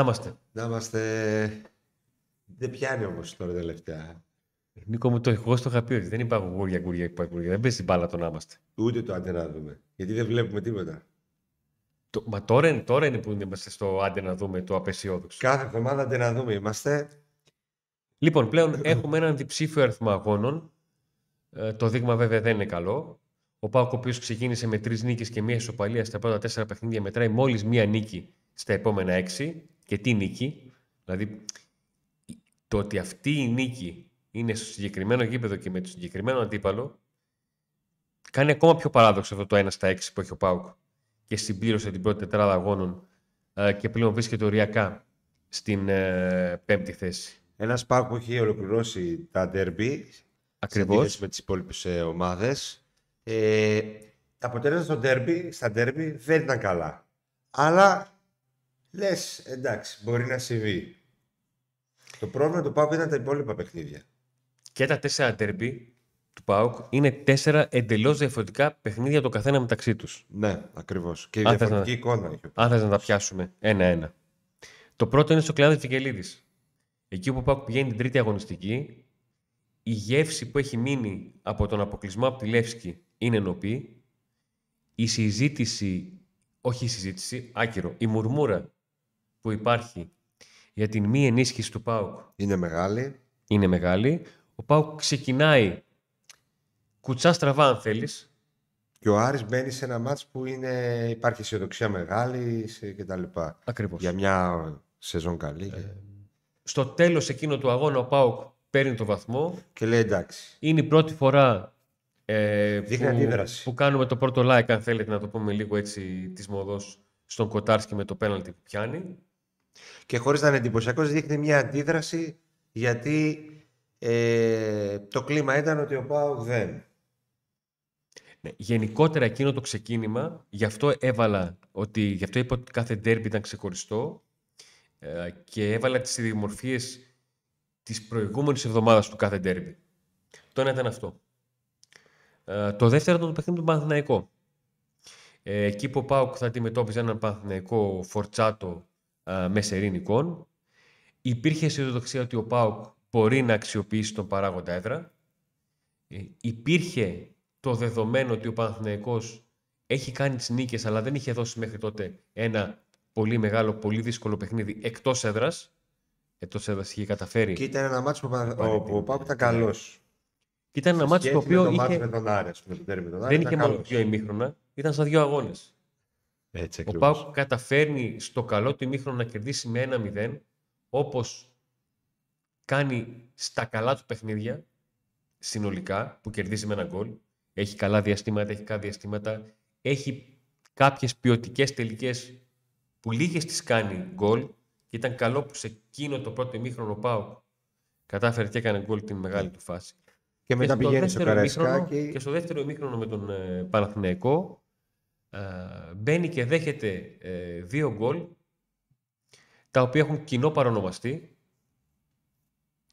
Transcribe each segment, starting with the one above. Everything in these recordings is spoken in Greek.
Να είμαστε. Να είμαστε. Δεν πιάνει όμως τώρα τελευταία. Νίκο μου, το εγώ στο είχα πει ότι δεν υπάρχουν γούρια, γούρια, γούρια. Δεν παίζει μπάλα το να είμαστε. Ούτε το άντε να δούμε. Γιατί δεν βλέπουμε τίποτα. Το, μα τώρα, είναι- τώρα είναι που είμαστε στο άντε να δούμε το απεσιόδοξο. Κάθε εβδομάδα άντε να δούμε είμαστε. Λοιπόν, πλέον έχουμε έναν διψήφιο αριθμό αγώνων. Ε, το δείγμα βέβαια δεν είναι καλό. Ο Πάοκ, ο οποίος ξεκίνησε με τρεις νίκες και μία ισοπαλία στα πρώτα τέσσερα παιχνίδια, μετράει μόλις μία νίκη στα επόμενα έξι. Και τι νίκη. Δηλαδή, το ότι αυτή η νίκη είναι στο συγκεκριμένο γήπεδο και με το συγκεκριμένο αντίπαλο, κάνει ακόμα πιο παράδοξο αυτό το 1 στα 6 που έχει ο Πάουκ και συμπλήρωσε την πρώτη τετράδα αγώνων ε, και πλέον βρίσκεται οριακά στην ε, πέμπτη θέση. Ένας Πάοκ που έχει ολοκληρώσει τα ντέρμπι. Ακριβώς. Με τις υπόλοιπες ομάδες. Ε, τα αποτέλεσμα στο ντέρμπι, στα ντέρμπι δεν ήταν καλά. Αλλά λες, εντάξει, μπορεί να συμβεί. Το πρόβλημα του Πάοκ ήταν τα υπόλοιπα παιχνίδια. Και τα τέσσερα τερμπι του ΠΑΟΚ είναι τέσσερα εντελώς διαφορετικά παιχνίδια το καθένα μεταξύ τους. Ναι, ακριβώς. Και Αν θες διαφορετική να- εικόνα έχει. ο Αν θες να τα πιάσουμε ένα-ένα. Το πρώτο είναι στο κλάδι Φικελίδης. Εκεί που ο ΠΑΟΚ πηγαίνει την τρίτη αγωνιστική, η γεύση που έχει μείνει από τον αποκλεισμό από τη Λεύσκη είναι νοπή. Η συζήτηση, όχι η συζήτηση, άκυρο, η μουρμούρα που υπάρχει για την μη ενίσχυση του ΠΑΟΚ Είναι μεγάλη. είναι μεγάλη. Ο Πάουκ ξεκινάει κουτσά στραβά αν θέλεις. Και ο Άρης μπαίνει σε ένα μάτς που είναι, υπάρχει αισιοδοξία μεγάλη σε- και τα λοιπά. Ακριβώς. Για μια σεζόν καλή. Ε. και- Στο τέλος εκείνο του αγώνα ο Πάουκ παίρνει το βαθμό. Και λέει εντάξει. Είναι η πρώτη φορά ε, Δείχνει που, αντίδραση. που κάνουμε το πρώτο like, αν θέλετε να το πούμε λίγο έτσι της μοδός, στον Κοτάρσκι με το πέναλτι που πιάνει. Και χωρίς να είναι εντυπωσιακός, δείχνει μια αντίδραση γιατί ε, το κλίμα ήταν ότι ο Πάοκ δεν. Ναι, γενικότερα εκείνο το ξεκίνημα, γι' αυτό έβαλα ότι, γι' αυτό είπα ότι κάθε ντέρμπι ήταν ξεχωριστό ε, και έβαλα τις ιδιομορφίες της προηγούμενης εβδομάδας του κάθε ντέρμπι. Το ένα ήταν αυτό. Ε, το δεύτερο ήταν το παιχνίδι του Παναθηναϊκό. Ε, εκεί που ο Πάουκ θα αντιμετώπιζε έναν Παναθηναϊκό φορτσάτο ε, μεσερίνικων, υπήρχε αισιοδοξία ότι ο Πάουκ μπορεί να αξιοποιήσει τον παράγοντα έδρα. Ε, υπήρχε το δεδομένο ότι ο Παναθηναϊκός έχει κάνει τις νίκες αλλά δεν είχε δώσει μέχρι τότε ένα πολύ μεγάλο, πολύ δύσκολο παιχνίδι εκτός έδρας. Εκτός έδρας είχε καταφέρει. Και ήταν ένα μάτς που ο Πανα- Πάρε ο, την- ο Πάοκ ήταν καλός. Και ήταν ένα μάτσο το Σχέση με οποίο το μάτς είχε, με τον Άρη, ας πούμε, το τέρμι με τον Άρη, δεν ήταν είχε μόνο καλός. δύο ημίχρονα, ήταν στα δύο αγώνες. Έτσι Ο ακριβώς. Πάουκ καταφέρνει στο καλό του ημίχρονο να κερδίσει με 1-0, όπως κάνει στα καλά του παιχνίδια, συνολικά, που κερδίζει με ένα γκολ. Έχει καλά διαστήματα, έχει καλά διαστήματα. Έχει κάποιες ποιοτικές τελικές που λίγες τις κάνει γκολ. Και ήταν καλό που σε εκείνο το πρώτο ημίχρονο ο Πάουκ κατάφερε και έκανε γκολ την μεγάλη του φάση. Και μετά στο πηγαίνει στο δεύτερο ημίχρονο- Καραϊσκάκι. Και στο δεύτερο ημίχρονο με τον ε, Παναθηναϊκό ε, μπαίνει και δέχεται ε, δύο γκολ τα οποία έχουν κοινό παρονομαστή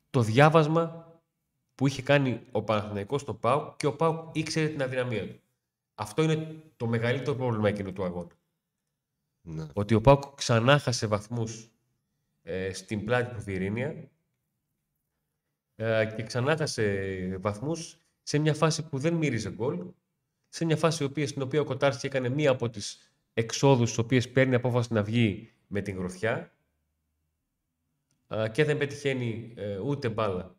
το διάβασμα που είχε κάνει ο Παναθηναϊκός στον ΠΑΟΚ και ο ΠΑΟΚ ήξερε την αδυναμία του. Αυτό είναι το μεγαλύτερο πρόβλημα εκείνο του αγώνα. Ναι. Ότι ο ΠΑΟΚ ξανά χάσε βαθμούς ε, στην πλάτη του Βιρίνια ε, και ξανά χάσε βαθμούς σε μια φάση που δεν μύριζε γκολ, σε μια φάση η οποία- στην οποία ο Κοτάρσκι έκανε μία από τις εξόδους στις οποίες παίρνει απόφαση να βγει με την γροθιά ε, και δεν πετυχαίνει ε, ούτε μπάλα,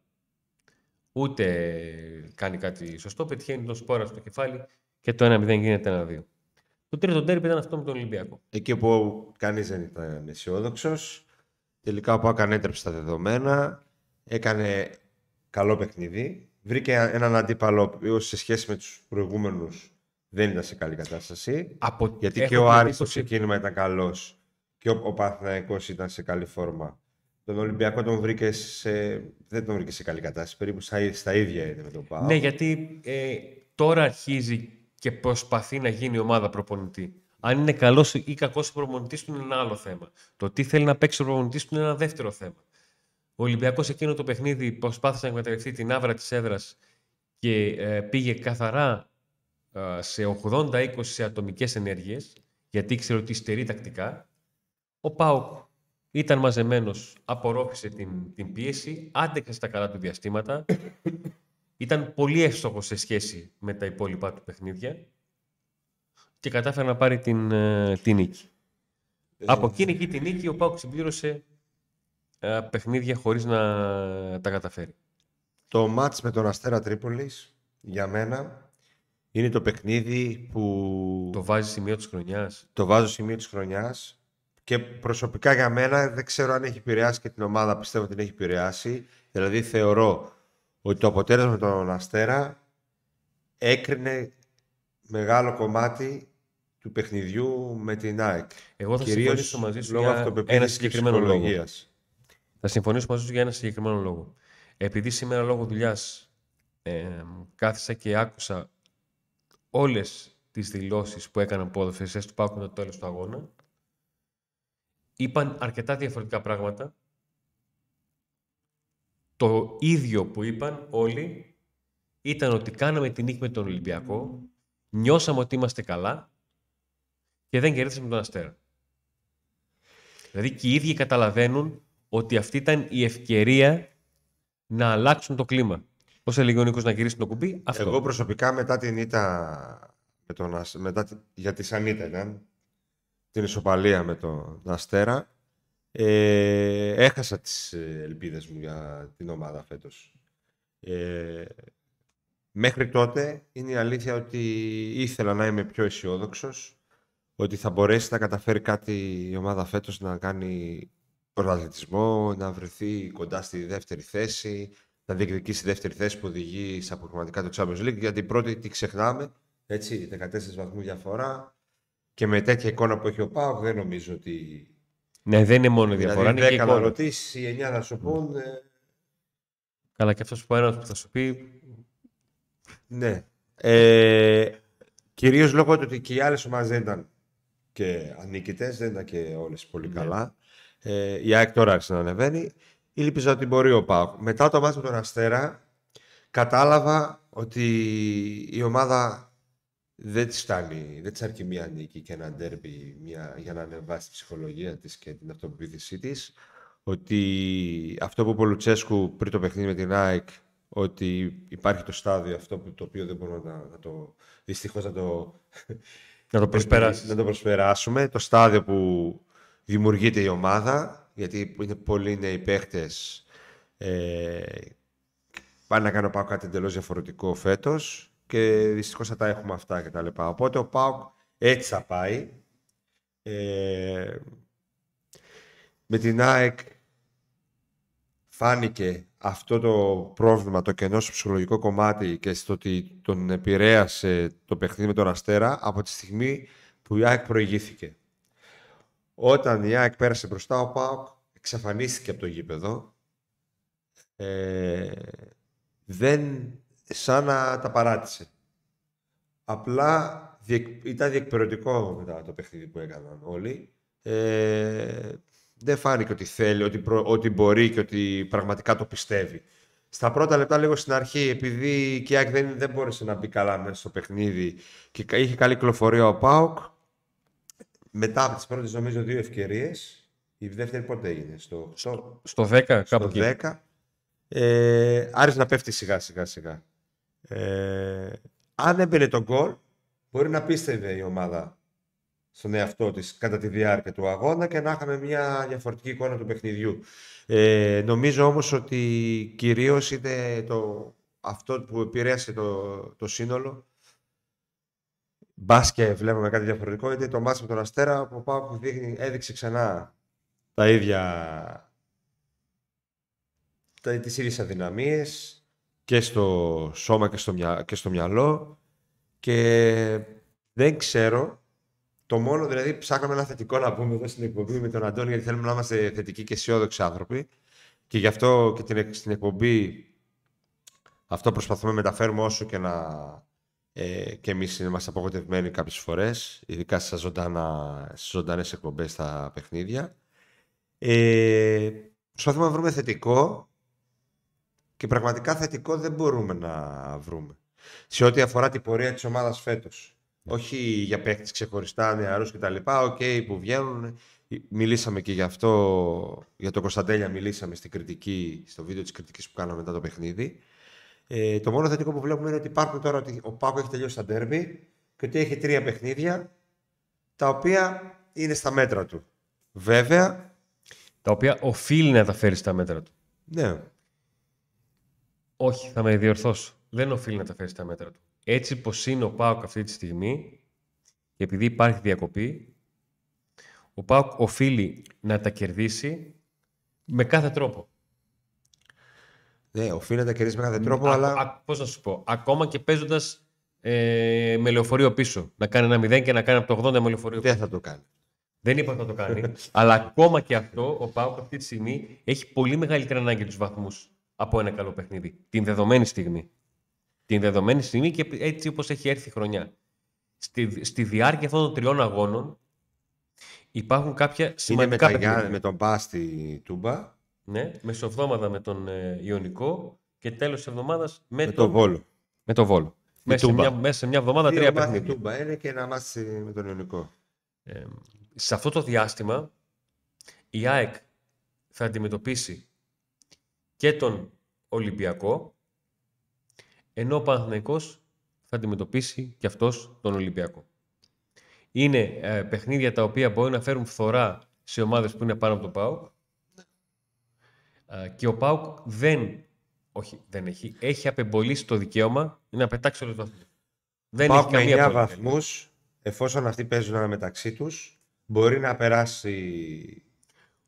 ούτε κάνει κάτι σωστό, πετυχαίνει τον σπόρα στο κεφάλι και το 1-0 γίνεται 1-2. Το τρίτο τέρπι ήταν αυτό με τον Ολυμπιακό. Εκεί που κανείς δεν ήταν αισιόδοξος. Τελικά ο Πάοκ ανέτρεψε τα δεδομένα. Έκανε καλό παιχνίδι. Βρήκε έναν αντίπαλο ο οποίος σε σχέση με τους προηγούμενους δεν ήταν σε καλή κατάσταση. Από... Γιατί έχω και ο την Άρης στο εντύπωση- ξεκίνημα ήταν καλός και ο, ο Παναθηναϊκός ήταν σε καλή φόρμα. Τον Ολυμπιακό τον βρήκε σε... δεν τον βρήκε σε καλή κατάσταση. Περίπου στα, στα ίδια είναι με τον Πάοκ. Ναι, γιατί ε, τώρα αρχίζει και προσπαθεί να γίνει ομάδα προπονητή. Αν είναι καλός ή κακός ο προπονητής του είναι ένα άλλο θέμα. Το τι θέλει να παίξει ο προπονητής του είναι ένα δεύτερο θέμα. Ο Ολυμπιακός εκείνο το παιχνίδι προσπάθησε να εκμεταλλευτεί την άβρα της έδρας και ε, πήγε καθαρά ε, σε 80-20 ατομικές ενέργειες, γιατί ήξερε ότι στερεί τακτικά. Ο Πάουκ ήταν μαζεμένος, απορρόφησε την, την πίεση, άντεξε στα καλά του διαστήματα, ήταν πολύ εύστοχος σε σχέση με τα υπόλοιπα του παιχνίδια και κατάφερε να πάρει την, ε, την νίκη. Από εκείνη εκεί την νίκη ο Πάουκ συμπλήρωσε ε, παιχνίδια χωρίς να τα καταφέρει. Το μάτς με τον Αστέρα Τρίπολης για μένα είναι το παιχνίδι που... Το βάζει σημείο της χρονιάς. Το βάζω σημείο της χρονιάς και προσωπικά για μένα δεν ξέρω αν έχει επηρεάσει και την ομάδα, πιστεύω ότι την έχει επηρεάσει. Δηλαδή θεωρώ ότι το αποτέλεσμα με τον Αστέρα έκρινε μεγάλο κομμάτι του παιχνιδιού με την ΑΕΚ. Εγώ θα Κυρίως συμφωνήσω μαζί σου λόγω για αυτοπεποίθησης ένα και συγκεκριμένο λόγο. Ψυχολογίας. Θα συμφωνήσω μαζί σου για ένα συγκεκριμένο λόγο. Επειδή σήμερα λόγω δουλειάς ε, κάθισα και άκουσα όλες τις δηλώσεις που έκαναν ποδοσφαιριστές του Πάκου το τέλος του αγώνα, είπαν αρκετά διαφορετικά πράγματα. Το ίδιο που είπαν όλοι ήταν ότι κάναμε την νίκη με τον Ολυμπιακό, νιώσαμε ότι είμαστε καλά και δεν κερδίσαμε τον Αστέρα. Δηλαδή και οι ίδιοι καταλαβαίνουν ότι αυτή ήταν η ευκαιρία να αλλάξουν το κλίμα. Πώς έλεγε ο Νίκος να γυρίσει το κουμπί, αυτό. Εγώ προσωπικά μετά την ήττα με τον, Ασ- μετά, τη- για τη Σανίτα ήταν, την ισοπαλία με τον Αστέρα, ε, έχασα τις ε, ελπίδες μου για την ομάδα φέτος. Ε, μέχρι τότε είναι η αλήθεια ότι ήθελα να είμαι πιο αισιόδοξος ότι θα μπορέσει να καταφέρει κάτι η ομάδα φέτος να κάνει πρωταθλητισμό, να βρεθεί κοντά στη δεύτερη θέση, να διεκδικήσει τη δεύτερη θέση που οδηγεί σε αποκριματικά το Champions League, γιατί η πρώτη τη ξεχνάμε, έτσι, 14 βαθμού διαφορά και με τέτοια εικόνα που έχει ο Πάοκ δεν νομίζω ότι... Ναι, δεν είναι μόνο η διαφορά, δηλαδή είναι και 10 να εικόνα. ρωτήσει, οι 9 να σου πούν, ε, Καλά, και αυτός που ένας που θα σου πει, Ναι. Ε, Κυρίως λόγω του ότι και οι άλλες ομάδες δεν ήταν και ανίκητες, δεν ήταν και όλες πολύ καλά. Ε, η ΑΕΚ τώρα άρχισε να ανεβαίνει. Ήλπιζα ότι μπορεί ο Πάοκ. Μετά το μάτι με τον Αστέρα, κατάλαβα ότι η ομάδα δεν της φτάνει, δεν της αρκεί μία νίκη και ένα ντέρμπι μια, για να ανεβάσει τη ψυχολογία της και την αυτοπεποίθησή της. Ότι αυτό που είπε ο Λουτσέσκου πριν το παιχνίδι με την ΑΕΚ, ότι υπάρχει το στάδιο αυτό που, το οποίο δεν μπορούμε να, να το, δυστυχώς να το, να το προσπεράσεις. να το προσπεράσουμε. Το στάδιο που δημιουργείται η ομάδα, γιατί είναι πολλοί νέοι παίχτες, ε, πάνε να κάνω πάω κάτι εντελώς διαφορετικό φέτος και δυστυχώς θα τα έχουμε αυτά και τα λοιπά. Οπότε ο ΠΑΟΚ έτσι θα πάει. Ε, με την ΑΕΚ φάνηκε αυτό το πρόβλημα, το κενό στο ψυχολογικό κομμάτι και στο ότι τον επηρέασε το παιχνίδι με τον Αστέρα από τη στιγμή που η ΑΕΚ προηγήθηκε. Όταν η ΑΕΚ πέρασε μπροστά, ο ΠΑΟΚ εξαφανίστηκε από το γήπεδο. Ε, δεν, σαν να τα παράτησε. Απλά διεκ- ήταν διεκπαιρεωτικό μετά το παιχνίδι που έκαναν όλοι. Ε, δεν φάνηκε ότι θέλει, ότι, προ- ότι μπορεί και ότι πραγματικά το πιστεύει. Στα πρώτα λεπτά, λίγο στην αρχή, επειδή και η ΑΕΚ δεν, δεν μπόρεσε να μπει καλά μέσα στο παιχνίδι και κα- είχε καλή κυκλοφορία ο ΠΑΟΚ, μετά από τις πρώτες νομίζω δύο ευκαιρίες, η δεύτερη πότε έγινε, στο, στο, Στο 10, κάπου στο εκεί. 10, ε, άρχισε να πέφτει σιγά σιγά σιγά. Ε, αν έμπαινε το γκολ, μπορεί να πίστευε η ομάδα στον εαυτό της κατά τη διάρκεια του αγώνα και να είχαμε μια διαφορετική εικόνα του παιχνιδιού. Ε, νομίζω όμως ότι κυρίως είναι το, αυτό που επηρέασε το, το σύνολο Μπα και βλέπουμε κάτι διαφορετικό, είναι το μάτι με τον Αστέρα που πάω που δείχνει, έδειξε ξανά τα ίδια τα, τις ίδιες αδυναμίες και στο σώμα και στο, μυα, και στο μυαλό. Και δεν ξέρω το μόνο δηλαδή ψάχναμε ένα θετικό να πούμε εδώ στην εκπομπή με τον Αντώνη γιατί θέλουμε να είμαστε θετικοί και αισιόδοξοι άνθρωποι. Και γι' αυτό και την, εκ- στην εκπομπή αυτό προσπαθούμε να μεταφέρουμε όσο και να ε, και εμείς είμαστε απογοητευμένοι κάποιες φορές, ειδικά στις, ζωντάνα, στις ζωντανές εκπομπές στα παιχνίδια. Ε, προσπαθούμε να βρούμε θετικό και πραγματικά θετικό δεν μπορούμε να βρούμε. Σε ό,τι αφορά την πορεία της ομάδας φέτος. Όχι για παίκτες ξεχωριστά, νεαρούς κτλ. Οκ, που βγαίνουν Μιλήσαμε και γι' αυτό, για το Κωνσταντέλια μιλήσαμε στην κριτική, στο βίντεο της κριτικής που κάναμε μετά το παιχνίδι. Ε, το μόνο θετικό που βλέπουμε είναι ότι υπάρχουν τώρα ότι ο Πάκο έχει τελειώσει τα ντέρμπι και ότι έχει τρία παιχνίδια τα οποία είναι στα μέτρα του. Βέβαια. Τα οποία οφείλει να τα φέρει στα μέτρα του. Ναι. Όχι, θα με διορθώσω. Δεν οφείλει να τα φέρει στα μέτρα του. Έτσι πως είναι ο Πάοκ αυτή τη στιγμή, και επειδή υπάρχει διακοπή, ο Πάοκ οφείλει να τα κερδίσει με κάθε τρόπο. Ναι, οφείλει να τα κερδίσει με κάθε τρόπο, αλλά. Πώς να σου πω, ακόμα και παίζοντας ε, με λεωφορείο πίσω. Να κάνει ένα 0 και να κάνει από το 80 με λεωφορείο πίσω. Δεν θα το κάνει. Δεν είπα ότι θα το κάνει. αλλά ακόμα και αυτό, ο Πάοκ αυτή τη στιγμή έχει πολύ μεγαλύτερη ανάγκη τους βαθμούς από ένα καλό παιχνίδι. Την δεδομένη στιγμή. Την δεδομένη στιγμή και έτσι όπως έχει έρθει η χρονιά. Στη, στη διάρκεια αυτών των τριών αγώνων υπάρχουν κάποια σημαντικά Είναι με, με τον Πάστη Τούμπα. Ναι, μεσοβδόμαδα με τον ε, Ιωνικό και τέλος της εβδομάδας με, με τον Βόλο. Με τον Βόλο. Μέσα σε, μια, μέσα σε μια εβδομάδα τρία παιχνίδια. Τούμπα είναι και ένα μάθηση με τον Ιωνικό. Ε, σε αυτό το διάστημα η ΑΕΚ θα αντιμετωπίσει και τον Ολυμπιακό ενώ ο Παναθηναϊκός θα αντιμετωπίσει και αυτός τον Ολυμπιακό. Είναι ε, παιχνίδια τα οποία μπορεί να φέρουν φθορά σε ομάδες που είναι πάνω από τον ΠΑΟΚ ε, και ο ΠΑΟΚ δεν, όχι, δεν έχει, έχει απεμπολίσει το δικαίωμα να πετάξει όλο το βαθμό. Δεν έχει καμία με 9 βαθμούς, εφόσον αυτοί παίζουν μεταξύ τους, μπορεί να περάσει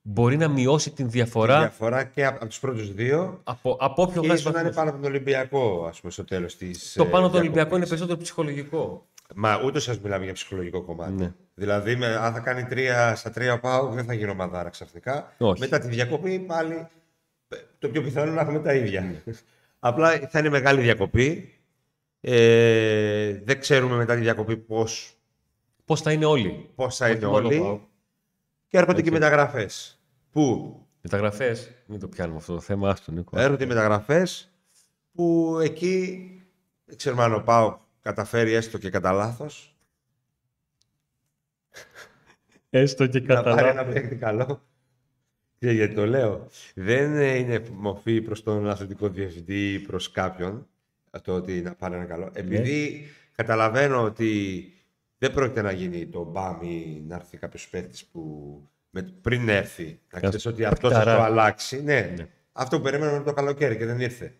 μπορεί να μειώσει την διαφορά. Τη διαφορά και από, τους πρώτους δύο. Από, από όποιο και ίσως να είναι πάνω από τον Ολυμπιακό, ας πούμε, στο τέλος της. Το πάνω από τον Ολυμπιακό είναι περισσότερο ψυχολογικό. Μα ούτως σα μιλάμε για ψυχολογικό κομμάτι. Ναι. Δηλαδή, με, αν θα κάνει τρία στα τρία πάω, δεν θα γίνω μαδάρα ξαφνικά. Όχι. Μετά τη διακοπή πάλι το πιο πιθανό είναι να έχουμε τα ίδια. Ναι. Απλά θα είναι μεγάλη διακοπή. Ε, δεν ξέρουμε μετά τη διακοπή πώ. Πώς θα είναι όλοι. Πώς θα είναι όλοι. Και έρχονται okay. και μεταγραφές. Πού; Μεταγραφές. Μην το πιάνουμε αυτό το θέμα. Άστο, Νίκο. Έρχονται οι μεταγραφές που εκεί δεν ξέρουμε αν ο Πάο καταφέρει έστω και κατά λάθος. Έστω και κατά λάθο. Να πάρει ένα παίκτη καλό. Και γιατί το λέω. Δεν είναι μορφή προς τον αθλητικό διευθυντή ή προς κάποιον το ότι να πάρει ένα καλό. Ναι. Επειδή καταλαβαίνω ότι δεν πρόκειται να γίνει το μπαμ ή να έρθει κάποιος παίκτης που με, πριν έρθει. Να ξέρεις ότι αυτός θα το αλλάξει. Ναι. ναι. Αυτό που περιμένουμε το καλοκαίρι και δεν ήρθε.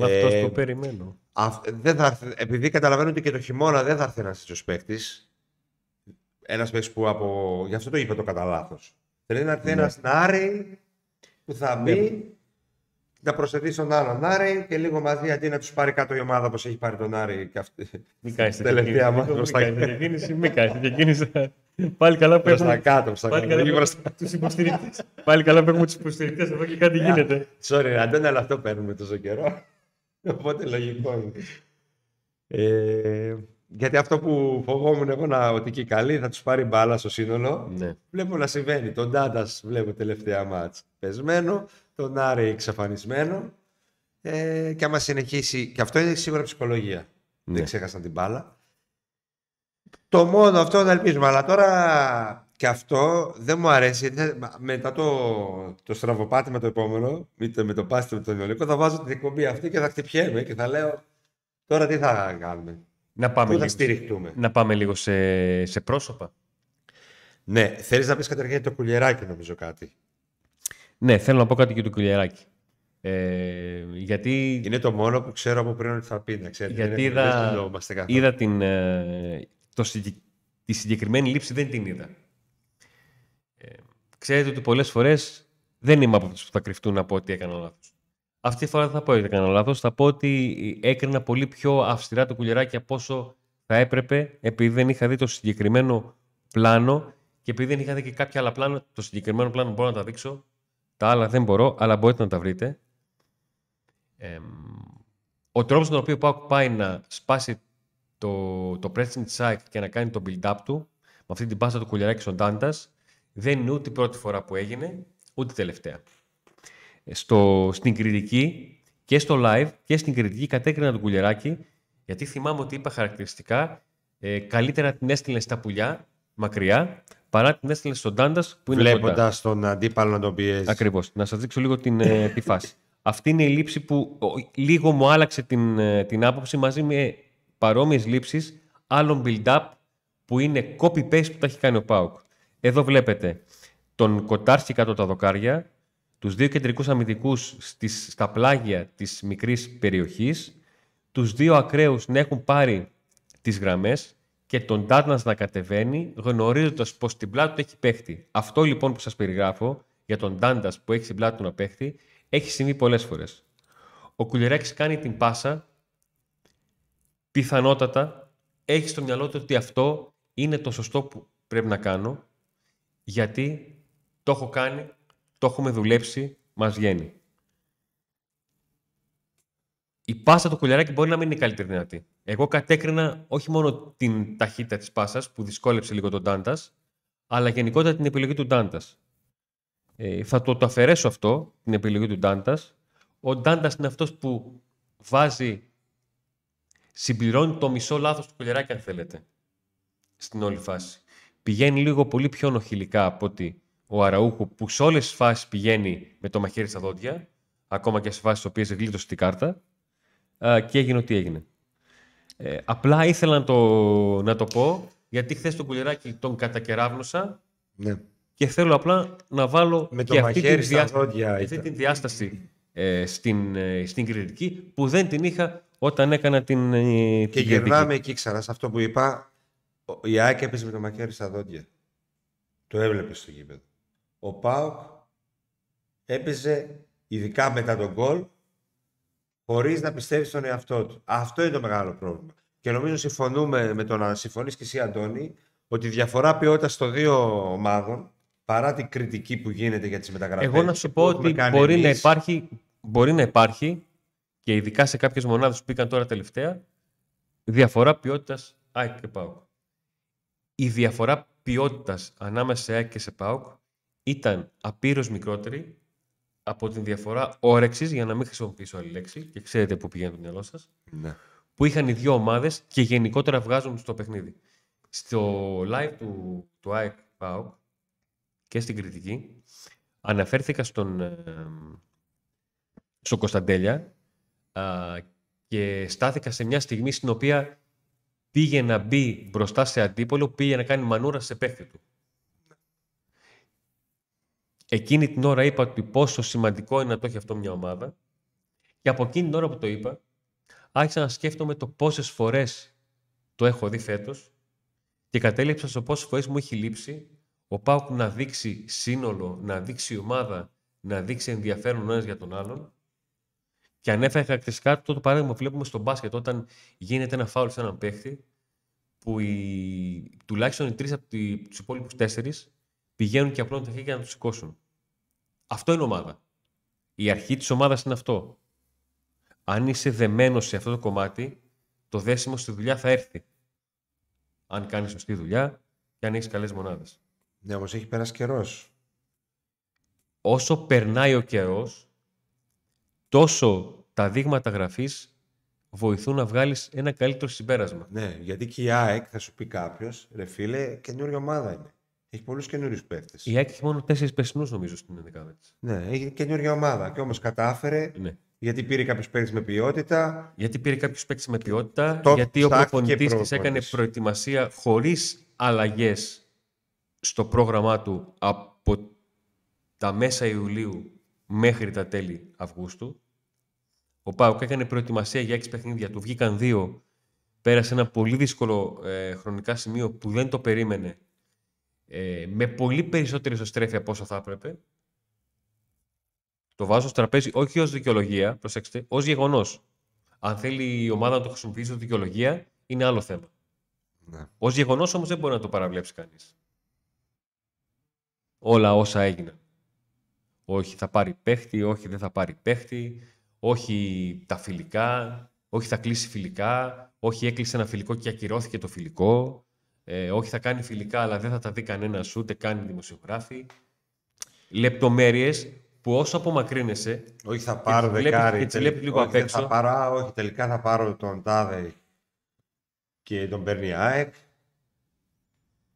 Αυτός ε, που περιμένω. Α, δεν θα επειδή καταλαβαίνω ότι και το χειμώνα δεν θα έρθει ένας τέτοιος παίκτης. Ένας παίκτης που από. Γι' αυτό το είπε το κατά λάθος. Θέλει να έρθει ναι. ένας Νάρη που θα μπει ναι να προσθεθεί στον άλλον Άρη και λίγο μαζί αντί να τους πάρει κάτω η ομάδα όπως έχει πάρει τον Άρη και αυτή. Μην κάνει την τελευταία μα. Μην κάνει κίνηση, μην κάνει κίνηση. Πάλι καλά που έχουμε. κάτω, πάλι καλά τους υποστηρικτές. Πάλι καλά που έχουμε τους υποστηρικτές εδώ και κάτι γίνεται. Sorry, Αντώνη, αλλά αυτό παίρνουμε τόσο καιρό. Οπότε λογικό είναι. Ε, γιατί αυτό που φοβόμουν εγώ να, ότι και καλή θα τους πάρει μπάλα στο σύνολο. Ναι. Βλέπω να συμβαίνει. Τον Τάντα βλέπω τελευταία μάτς πεσμένο τον Άρη εξαφανισμένο. Ε, και άμα συνεχίσει, και αυτό είναι σίγουρα ψυχολογία. Ναι. Δεν ξέχασαν την μπάλα. Το μόνο αυτό δεν ελπίζουμε. Αλλά τώρα και αυτό δεν μου αρέσει. Γιατί μετά το, το στραβοπάτι με το επόμενο, με το, με το πάστη με τον Ιωνικό, θα βάζω την εκπομπή αυτή και θα χτυπιέμαι και θα λέω τώρα τι θα κάνουμε. Να πάμε, Πού λίγο, θα να πάμε λίγο σε, σε πρόσωπα. Ναι, θέλεις να πεις καταρχήν το κουλιεράκι νομίζω κάτι. Ναι, θέλω να πω κάτι για το Κουλιαράκι. Ε, γιατί... Είναι το μόνο που ξέρω από πριν ότι θα πει, να ξέρετε. Γιατί είδα, είδα την, ε, το, τη συγκεκριμένη λήψη, δεν την είδα. Ε, ξέρετε ότι πολλές φορές δεν είμαι από αυτούς που θα κρυφτούν να πω ότι έκανα λάθος. Αυτή τη φορά δεν θα πω ότι έκανα λάθος, θα πω ότι έκρινα πολύ πιο αυστηρά το κουλιαράκι από όσο θα έπρεπε, επειδή δεν είχα δει το συγκεκριμένο πλάνο και επειδή δεν είχα δει και κάποια άλλα πλάνο, το συγκεκριμένο πλάνο μπορώ να τα δείξω, τα άλλα δεν μπορώ, αλλά μπορείτε να τα βρείτε. Ε, ο τρόπος τον οποίο πάει να σπάσει το, το pressing site και να κάνει το build-up του, με αυτή την πάσα του κουλιαράκι στον Τάντας, δεν είναι ούτε η πρώτη φορά που έγινε, ούτε η τελευταία. Ε, στο, στην κριτική και στο live και στην κριτική κατέκρινα τον κουλιαράκι, γιατί θυμάμαι ότι είπα χαρακτηριστικά, ε, καλύτερα την έστειλε στα πουλιά, μακριά, παρά την έστειλε στον Τάντας που είναι κοντά. Βλέποντας τον αντίπαλο να τον πιέζει. Ακριβώς. Να σας δείξω λίγο την, ε, τη φάση. Αυτή είναι η λήψη που ο, λίγο μου άλλαξε την, ε, την άποψη μαζί με παρόμοιες λήψεις άλλων build-up που είναι copy-paste που τα έχει κάνει ο Πάουκ. Εδώ βλέπετε τον Κοτάρσκι κάτω τα δοκάρια, τους δύο κεντρικούς αμυντικούς στις, στα πλάγια της μικρής περιοχής, τους δύο ακραίους να έχουν πάρει τις γραμμές και τον Ντάρνας να κατεβαίνει, γνωρίζοντας πως την πλάτη του έχει παίχτη. Αυτό λοιπόν που σας περιγράφω για τον Ντάντας που έχει στην πλάτη του να παίχτη, έχει συμβεί πολλές φορές. Ο Κουλιεράκης κάνει την πάσα, πιθανότατα έχει στο μυαλό του ότι αυτό είναι το σωστό που πρέπει να κάνω, γιατί το έχω κάνει, το έχουμε δουλέψει, μας βγαίνει. Η πάσα του Κουλιαράκη μπορεί να μην είναι η καλύτερη δυνατή. Εγώ κατέκρινα όχι μόνο την ταχύτητα της πάσας που δυσκόλεψε λίγο τον Ντάντας, αλλά γενικότερα την επιλογή του Ντάντας. Ε, θα το, το αφαιρέσω αυτό, την επιλογή του Ντάντας. Ο Ντάντας είναι αυτός που βάζει, συμπληρώνει το μισό λάθος του Κουλιαράκη, αν θέλετε, στην όλη φάση. Πηγαίνει λίγο πολύ πιο νοχηλικά από ότι ο Αραούχο που σε όλες τις φάσεις πηγαίνει με το μαχαίρι στα δόντια, ακόμα και σε φάσεις στις οποίες γλίτωσε την κάρτα, και έγινε ό,τι έγινε. Ε, απλά ήθελα να το, να το πω, γιατί χθες το κουλεράκι τον κατακεράβνωσα Ναι. και θέλω απλά να βάλω Με το και αυτή, μαχαίρι την, στα διάστα- δόντια αυτή ήταν. την διάσταση ε, στην, ε, στην κριτική που δεν την είχα όταν έκανα την, ε, Και την γυρνάμε κριτική. εκεί ξανά σε αυτό που είπα. ο- Η ΑΕΚ έπαιζε με το μαχαίρι στα δόντια. Το έβλεπες στο γήπεδο. Ο Πάοκ έπαιζε ειδικά μετά τον γκολ χωρίς να πιστεύεις στον εαυτό του. Αυτό είναι το μεγάλο πρόβλημα. Και νομίζω συμφωνούμε με το να συμφωνείς και εσύ, Αντώνη, ότι η διαφορά ποιότητα των δύο ομάδων παρά την κριτική που γίνεται για τις μεταγραφές. Εγώ να σου πω ότι μπορεί να, υπάρχει, μπορεί να υπάρχει και ειδικά σε κάποιες μονάδες που πήγαν τώρα τελευταία διαφορά ποιότητας ΑΕΚ και ΠΑΟΚ. Η διαφορά ποιότητας ανάμεσα σε ΑΕΚ και σε ΠΑΟΚ ήταν απείρως μικρότερη από την διαφορά όρεξης, για να μην χρησιμοποιήσω άλλη λέξη και ξέρετε πού πηγαίνει το μυαλό σας, Ναι. που είχαν οι δύο ομάδες και γενικότερα βγάζουν στο παιχνίδι. Στο live του, του ΑΕΚ ΠΑΟΚ και στην κριτική αναφέρθηκα στον, ε, στον Κωνσταντέλια α, και στάθηκα σε μια στιγμή στην οποία πήγε να μπει μπροστά σε αντίπολο, πήγε να κάνει μανούρα σε παίχτη του. Εκείνη την ώρα είπα ότι πόσο σημαντικό είναι να το έχει αυτό μια ομάδα και από εκείνη την ώρα που το είπα άρχισα να σκέφτομαι το πόσες φορές το έχω δει φέτος και κατέληξα στο πόσες φορές μου έχει λείψει ο Πάουκ να δείξει σύνολο, να δείξει ομάδα, να δείξει ενδιαφέρον ο ένας για τον άλλον. Και ανέφερα χαρακτηριστικά αυτό το παράδειγμα που βλέπουμε στο μπάσκετ όταν γίνεται ένα φάουλ σε έναν παίχτη που οι, τουλάχιστον οι τρεις από τους υπόλοιπους τέσσερις πηγαίνουν και απλώνουν τα χέρια για να τους σηκώσουν. Αυτό είναι ομάδα. Η αρχή της ομάδας είναι αυτό. Αν είσαι δεμένος σε αυτό το κομμάτι, το δέσιμο στη δουλειά θα έρθει. Αν κάνεις σωστή δουλειά και αν έχεις καλές μονάδες. Ναι, όμως έχει περάσει καιρός. όσο περνάει ο καιρός, τόσο τα δείγματα γραφής βοηθούν να βγάλεις ένα καλύτερο συμπέρασμα. Ναι, γιατί και η ΑΕΚ θα σου πει κάποιος, ρε φίλε, καινούργια ομάδα είναι. Έχει πολλούς καινούριους παίχτε. Η ΑΕΚ έχει μόνο τέσσερις περσινούς νομίζω στην ενδεκάδα της. Ναι, έχει καινούργια ομάδα. Και όμως κατάφερε Ναι. γιατί πήρε κάποιους παίχτε με ποιότητα. Γιατί πήρε κάποιος παίκτης με ποιότητα, Το γιατί ο ψάχτηκε προπονητής της έκανε προπονητής. προετοιμασία χωρίς αλλαγές στο πρόγραμμά του από τα μέσα Ιουλίου μέχρι τα τέλη Αυγούστου. Ο Πάουκ έκανε προετοιμασία για έξι παιχνίδια, του βγήκαν δύο. Πέρασε ένα πολύ δύσκολο ε, χρονικά σημείο που δεν το περίμενε. Ε, με πολύ περισσότερη ισοστρέφεια από όσο θα έπρεπε. Το βάζω στο τραπέζι όχι ως δικαιολογία, προσέξτε, ως γεγονός. Αν θέλει η ομάδα να το χρησιμοποιήσει ως δικαιολογία, είναι άλλο θέμα. Ναι. Ω γεγονός όμως δεν μπορεί να το παραβλέψει κανείς. Όλα όσα έγιναν. Όχι θα πάρει παίχτη, όχι δεν θα πάρει παίχτη, όχι τα φιλικά, όχι θα κλείσει φιλικά, όχι έκλεισε ένα φιλικό και ακυρώθηκε το φιλικό, ε, όχι θα κάνει φιλικά αλλά δεν θα τα δει κανένας ούτε κάνει δημοσιογράφοι. Λεπτομέρειες που όσο απομακρύνεσαι, Όχι, θα πάρω τις βλέπεις- δεκάρι. και τις τελ- βλέπεις λίγο όχι, απ' δεν έξω. Θα πάρω, α, όχι, τελικά θα πάρω τον Τάδε και τον παίρνει η ΑΕΚ.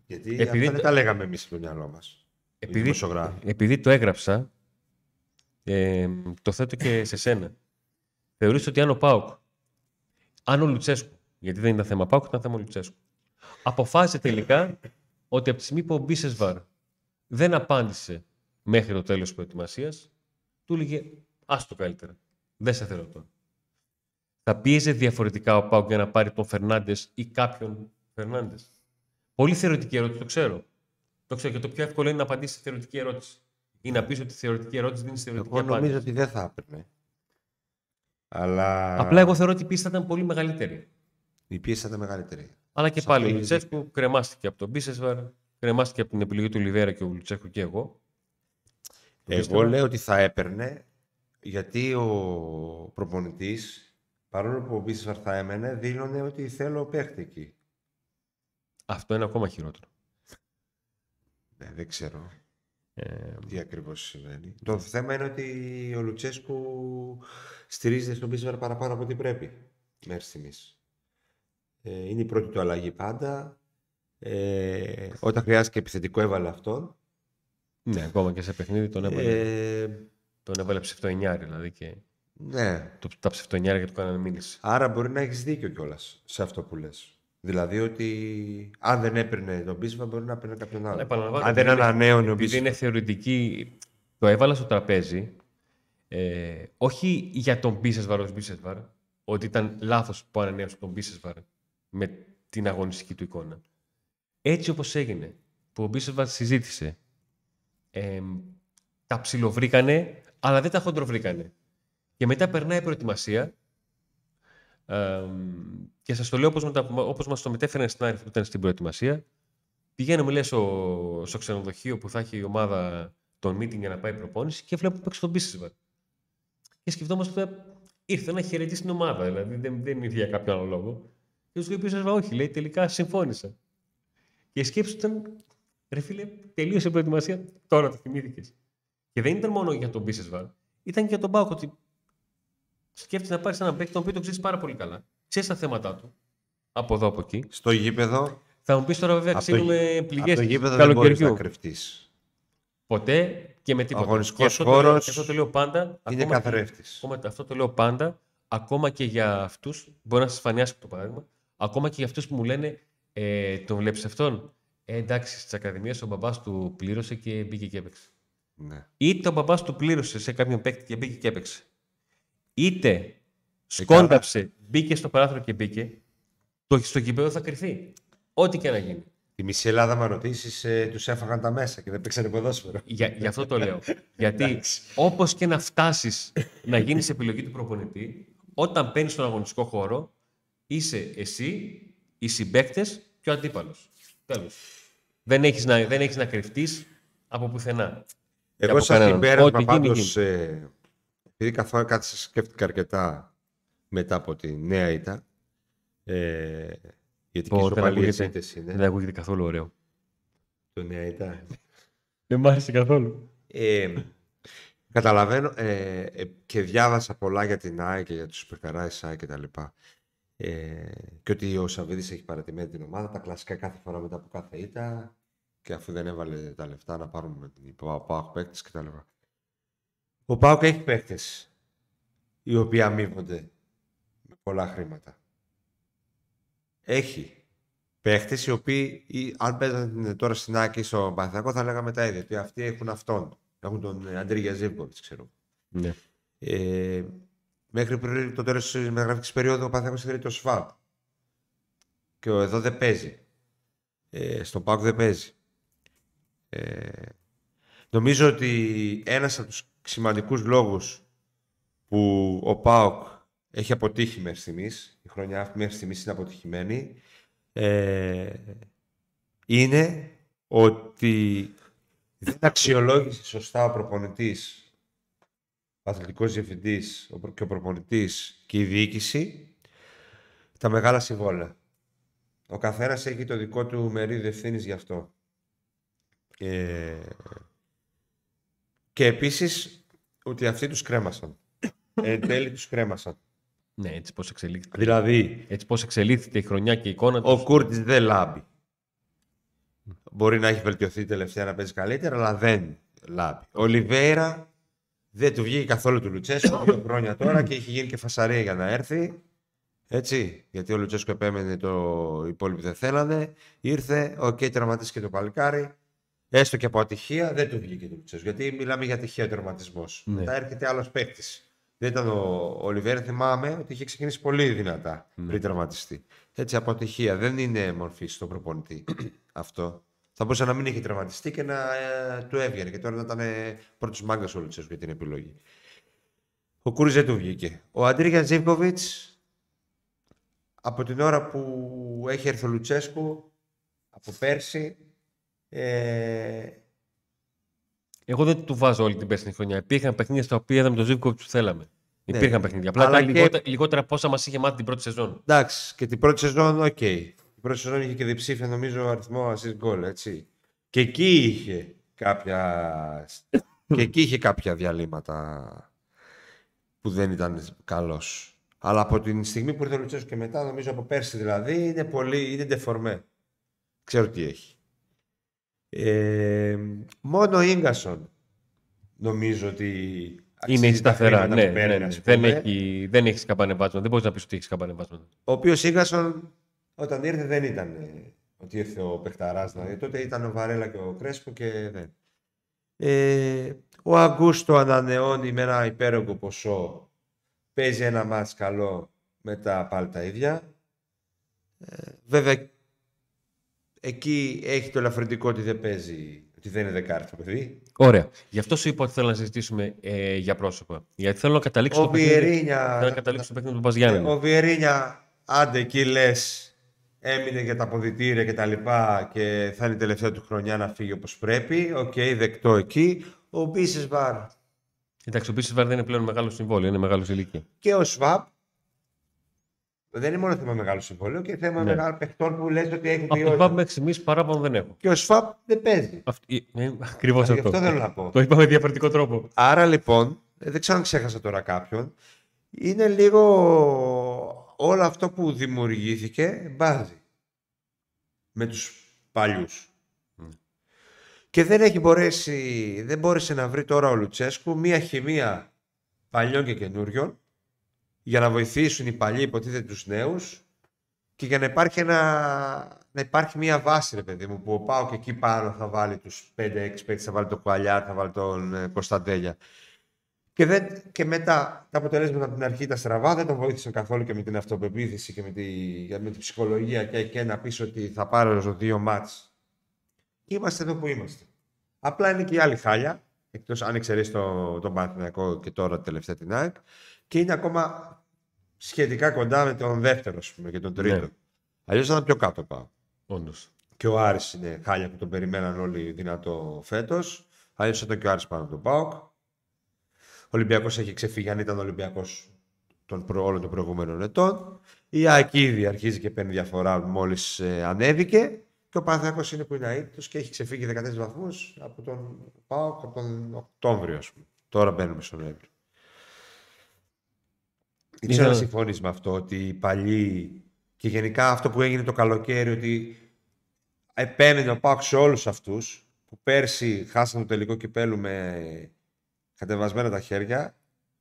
Γιατί Επειδή αυτά το- δεν τα λέγαμε εμείς στο μυαλό μας. Επειδή, δημοσιογράφοι. επειδή το έγραψα, ε, το θέτω και σε σένα. Θεωρείς ότι αν ο Πάουκ, αν ο Λουτσέσκου, γιατί δεν ήταν θέμα Πάουκ, ήταν θέμα Λουτσέσκου, αποφάσισε τελικά ότι από τη στιγμή που ο Μπίσεσβαρ δεν απάντησε μέχρι το τέλος της προετοιμασίας, του έλεγε άστο καλύτερα. Δεν σε θέλω τώρα. Θα πίεζε διαφορετικά ο Πάουκ για να πάρει τον Φερνάντες ή κάποιον Φερνάντες. Πολύ θεωρητική ερώτηση, το ξέρω. Το ξέρω και το πιο εύκολο είναι να απαντήσεις θεωρητική ερώτηση. Ή να πεις ότι η θεωρητική ερώτηση δίνει θεωρητική Εγώ απάντηση. νομίζω ότι δεν θα έπαιρνε. Αλλά Απλά εγώ θεωρώ ότι η πίστη θα ήταν πολύ μεγαλύτερη. η πίεση θα ήταν μεγαλύτερη. Αλλά και Σε πάλι ο αυτό Λουτσέσκου κρεμάστηκε από τον Μπίσεσβαρ, κρεμάστηκε από την επιλογή του Λιβέρα και ο Λουτσέσκου και εγώ. Το Εγώ πίστευα. λέω ότι θα έπαιρνε γιατί ο προπονητής παρόλο που ο Μπίσεσβαρ θα έμενε δήλωνε ότι θέλω παίχτη εκεί. Αυτό είναι ακόμα χειρότερο. Ναι, δεν ξέρω Ε, τι ακριβώς συμβαίνει. Το θέμα είναι ότι ο Λουτσέσκου στηρίζεται στον Μπίσεσβαρ παραπάνω από ό,τι πρέπει μέχρι στιγμής. Ε, είναι η πρώτη του αλλαγή πάντα. Ε, όταν χρειάστηκε επιθετικό έβαλε αυτόν. ναι, ακόμα και σε παιχνίδι τον έβαλε, Ε, τον έβαλε ψευτοενιάρι, δηλαδή. Και ναι, το, τα ψευτοενιάρια του κάνανε μήνυση. Άρα μπορεί να έχεις δίκιο κιόλας σε αυτό που λες. Δηλαδή ότι αν δεν έπαιρνε τον Μπίσβα μπορεί να παίρνει κάποιον άλλο. Επαναλαμβάνω, Αν δεν επειδή είναι- ανανέωνε ο Επειδή Μπίσβα. είναι θεωρητική, το έβαλα στο τραπέζι, ε, όχι για τον Μπίσεσβαρ ως Μπίσεσβαρ, ότι ήταν λάθος που ανανέωσε τον Μπίσεσβαρ με την αγωνιστική του εικόνα. Έτσι όπως έγινε, που ο Μπίσεσβαρ συζήτησε, ε, τα ψιλοβρήκανε, αλλά δεν τα χοντροβρήκανε. Και μετά περνάει η προετοιμασία ε, και σας το λέω όπως, με τα, όπως μας το μετέφεραν στην Άρη που ήταν στην προετοιμασία. Πηγαίνουμε, λέει, στο, στο ξενοδοχείο που θα έχει η ομάδα τον meeting για να πάει προπόνηση και βλέπουμε παίξει τον Μπίσεσβαρ. Και σκεφτόμαστε, ήρθε να χαιρετήσει την ομάδα, δηλαδή δεν, δεν ήρθε για κάποιο άλλο λόγο. Και του λέει Μπίσεσβαρ, όχι, λέει, τελικά συμφώνησα. Και η σκέψη του ήταν, ρε φίλε, τελείωσε η προετοιμασία, τώρα το θυμήθηκες. Και δεν ήταν μόνο για τον Μπίσεσβαρ, ήταν και για τον Πάοκ ότι σκέφτεσαι να πάρεις έναν παίκτη τον οποίο τον ξέρεις πάρα πολύ καλά. Ξέρεις τα θέματα του. Από εδώ, από εκεί. Στο γήπεδο, Θα μου πεις τώρα, βέβαια, από το, ξύνουμε από πληγές το γήπεδο δεν μπορείς να καλοκαιριού. κρυφτείς. Ποτέ και με τίποτα. αγωνιστικός Και αυτό το λέω- χώρος και αυτό το λέω πάντα. Είναι ακόμα και- καθρέφτης. ακόμα- αυτό το λέω πάντα. Ακόμα και για αυτούς, μπορεί να σας φανεί άσχημο το παράδειγμα, ακόμα και για αυτούς που μου λένε ε, τον βλέπεις αυτόν; Ε, εντάξει, στις ακαδημίες ο μπαμπάς του πλήρωσε και μπήκε και έπαιξε. Ναι. Είτε ο μπαμπάς του πλήρωσε σε κάποιον παίκτη και μπήκε και έπαιξε. Είτε σκόνταψε, μπήκε στο παράθυρο και μπήκε, το στο γήπεδο θα κρυθεί. Ό,τι και να γίνει. Τη μισή Ελλάδα, μα ρωτήσεις, ε, τους έφαγαν τα μέσα και δεν παίξανε ποδόσφαιρο. Για, γι' αυτό το λέω. Γιατί Εντάξει. όπως και να φτάσεις να γίνεις επιλογή του προπονητή, όταν μπαίνει στον αγωνιστικό χώρο, είσαι εσύ, οι συμπαίκτες και ο αντίπαλος. Τέλος. Δεν έχεις να, δεν έχεις να κρυφτείς από πουθενά. Εγώ από σαν κανέναν. συμπέρασμα Ό,τι γίνει, πάντως, ε, επειδή καθόλου κάθισα σκέφτηκα αρκετά μετά από τη νέα ήττα, ε, γιατί και Πω, οι δεν ισοπαλίες ακούγεται, ήττες είναι, δεν ακούγεται καθόλου ωραίο. το νέα ήττα. Δεν μ' άρεσε καθόλου. Ε, καταλαβαίνω ε, ε, και διάβασα πολλά για την ΆΕ και για τους υπερκαράες της ΆΕ και τα λοιπά. Ε, και ότι ο Σαββίδης έχει παρατημένη την ομάδα, τα κλασικά κάθε φορά μετά από κάθε ήττα και αφού δεν έβαλε τα λεφτά να πάρουμε με την ΠΑΟΚ παίκτες και τα λοιπά. Ο ΠΑΟΚ έχει παίκτες οι οποίοι αμείβονται με πολλά χρήματα. Έχει παίχτες οι οποίοι, ή, αν παίζανε τώρα στην Άκη στο Παναθηναϊκό θα λέγαμε τα ίδια. Ότι αυτοί έχουν αυτόν. Έχουν τον ε, Αντρίγια Ζήβκοβιτς, ξέρω. Ναι. Ε, μέχρι πριν το τέλος της μεταγραφικής περίοδου ο Παναθηναϊκός ήθελε το ΣΒΑΠ. Και ο εδώ δεν παίζει. Ε, στον ΠΑΟΚ δεν παίζει. Ε, νομίζω ότι ένας από τους σημαντικούς λόγους που ο ΠΑΟΚ έχει αποτύχει μέχρι στιγμής, η χρονιά αυτή μέχρι στιγμής είναι αποτυχημένη, ε, είναι ότι δεν αξιολόγησε σωστά ο προπονητής, ο αθλητικός διευθυντής ο προ- και ο προπονητής και η διοίκηση τα μεγάλα συμβόλαια. Ο καθένας έχει το δικό του μερίδιο ευθύνης γι' αυτό. Ε, και επίσης ότι αυτοί τους κρέμασαν. Εν τέλει τους κρέμασαν. Ναι, έτσι πώς εξελίχθηκε. Δηλαδή, Έτσι πώς εξελίχθηκε η χρονιά και η εικόνα ο τους. Κούρτης δεν λάμπει. μπορεί να έχει βελτιωθεί τελευταία να παίζει καλύτερα, αλλά δεν λάβει. Ο Λιβέιρα δεν του βγήκε καθόλου του Λουτσέσκου δύο χρόνια τώρα και είχε γίνει και φασαρία για να έρθει. Έτσι, γιατί ο Λουτσέσκο επέμενε το οι υπόλοιποι δεν θέλανε. Ήρθε, OK, okay, τραυματίστηκε το παλικάρι. Έστω και από ατυχία δεν του βγήκε το Λουτσέσκο. Γιατί μιλάμε για ατυχία τραυματισμό. Ναι. Μετά έρχεται άλλος παίκτης. Δεν ήταν ο Ολιβέρ, θυμάμαι ότι είχε ξεκινήσει πολύ δυνατά ναι. πριν τραυματιστεί. Έτσι από ατυχία. Δεν είναι μομφή στον προπονητή αυτό. Θα μπορούσε να μην είχε τραυματιστεί και να ε, του έβγαινε. Και τώρα να ήταν ε, πρώτος μάγκας ο Λουτσέσκο για την επιλογή. Ο Κούρτιτς δεν του βγήκε. Ο Αντρίγια Ζίβκοβιτς από την ώρα που έχει έρθει ο Λουτσέσκου από πέρσι. Ε... Εγώ δεν του βάζω όλη την πέρσινη χρονιά. Υπήρχαν παιχνίδια στα οποία είδαμε τον Ζίβκοβιτς που θέλαμε. Ναι. Υπήρχαν παιχνίδια. Απλά ήταν και... λιγότερα, λιγότερα απ' όσα μας είχε μάθει την πρώτη σεζόν. Εντάξει, και την πρώτη σεζόν, OK. Okay. Την πρώτη σεζόν είχε και διψήφια, νομίζω, αριθμό assist goal, έτσι. Και εκεί είχε κάποια. και εκεί είχε κάποια διαλύματα που δεν ήταν καλός. Αλλά από την στιγμή που ήρθε ο Λουτσέσκο και μετά, νομίζω από πέρσι δηλαδή, είναι πολύ, είναι ντεφορμέ. Ξέρω τι έχει. Ε, μόνο ο Ίγκασον νομίζω ότι είναι σταθερά. Ναι, ναι, ναι, Δεν, έχει, δεν έχεις σκαμπανεβάσμα. Δεν μπορείς να πεις ότι έχεις σκαμπανεβάσμα. Ο οποίος Ίγκασον όταν ήρθε δεν ήταν ε, ότι ήρθε ο Πεχταράς. Δηλαδή, τότε ήταν ο Βαρέλα και ο Κρέσπο και δεν. Ε, ο Αουγκούστο ανανεώνει με ένα υπέρογκο ποσό παίζει ένα ματς καλό, μετά πάλι τα ίδια. Ε, βέβαια, εκεί έχει το ελαφρυντικό ότι δεν παίζει, ότι δεν είναι δεκάρι το παιδί. Ωραία. Γι' αυτό σου είπα ότι θέλω να συζητήσουμε ε, για πρόσωπα. Γιατί θέλω να καταλήξω ο το Βιερίνια... Θέλω να καταλήξω το παιχνίδι του ΠΑΣ Γιάννινα. Ο Βιερίνια, άντε εκεί λες, έμεινε για τα αποδυτήρια και τα λοιπά και θα είναι η τελευταία του χρονιά να φύγει όπως πρέπει. OK, okay, δεκτό εκεί. Ο Μπίσες Βάρ Εντάξει, ο Πίσης δεν είναι πλέον μεγάλο συμβόλαιο, είναι μεγάλος ηλικία. Και ο Σβάπ δεν είναι μόνο θέμα μεγάλο συμβόλαιο και θέμα ναι. μεγάλο παιχτών που λες ότι έχουν ποιότητα. Από το μέχρι στιγμής παράπονο δεν έχω. Και ο Σβάπ δεν παίζει. Αυτή... Ε, Ακριβώς αυτό. αυτό θέλω να πω. Το είπα με διαφορετικό τρόπο. Άρα λοιπόν, ε, δεν ξέρω αν ξέχασα τώρα κάποιον, είναι λίγο όλο αυτό που δημιουργήθηκε μπάζει με τους παλιούς. Και δεν έχει μπορέσει, δεν μπόρεσε να βρει τώρα ο Λουτσέσκου μία χημεία παλιών και καινούριων για να βοηθήσουν οι παλιοί υποτίθεται τους νέους και για να υπάρχει, ένα, να υπάρχει μία βάση, ρε παιδί μου, που ο Πάο και εκεί πάνω θα βάλει τους 5-6 παίκτες, θα βάλει τον Κουαλιά, θα βάλει τον ε, Κωνσταντέλια. Και, δεν, και μετά τα αποτελέσματα από την αρχή τα στραβά δεν τον βοήθησαν καθόλου και με την αυτοπεποίθηση και με τη, με τη ψυχολογία και, και να πεις ότι θα πάρω δύο μάτς είμαστε εδώ που είμαστε. Απλά είναι και η άλλη χάλια, εκτός αν εξαιρέσεις το, τον Παναθηναϊκό και τώρα τελευταία την ΑΕΚ, και είναι ακόμα σχετικά κοντά με τον δεύτερο, ας πούμε, και τον τρίτο. Ναι. Αλλιώς θα ήταν πιο κάτω πάω. Όντως. Και ο Άρης είναι χάλια που τον περιμέναν όλοι δυνατό φέτος. Αλλιώς θα ήταν και ο Άρης πάνω από τον ΠΑΟΚ. Ο Ολυμπιακός έχει ξεφύγει αν ήταν Ολυμπιακός των προ, όλων των προηγούμενων ετών. Η ΑΕΚ ήδη αρχίζει και παίρνει διαφορά μόλις ε, ανέβηκε. Και ο Παναθηναϊκός είναι που είναι αίτητος και έχει ξεφύγει 14 βαθμούς από τον Πάοκ από τον Οκτώβριο, ας πούμε. Τώρα μπαίνουμε στον Νοέμβριο. Δεν ξέρω να συμφωνείς με αυτό ότι οι παλιοί και γενικά αυτό που έγινε το καλοκαίρι ότι επέμενε ο Πάοκ σε όλους αυτούς που πέρσι χάσαν το τελικό κυπέλου με κατεβασμένα τα χέρια.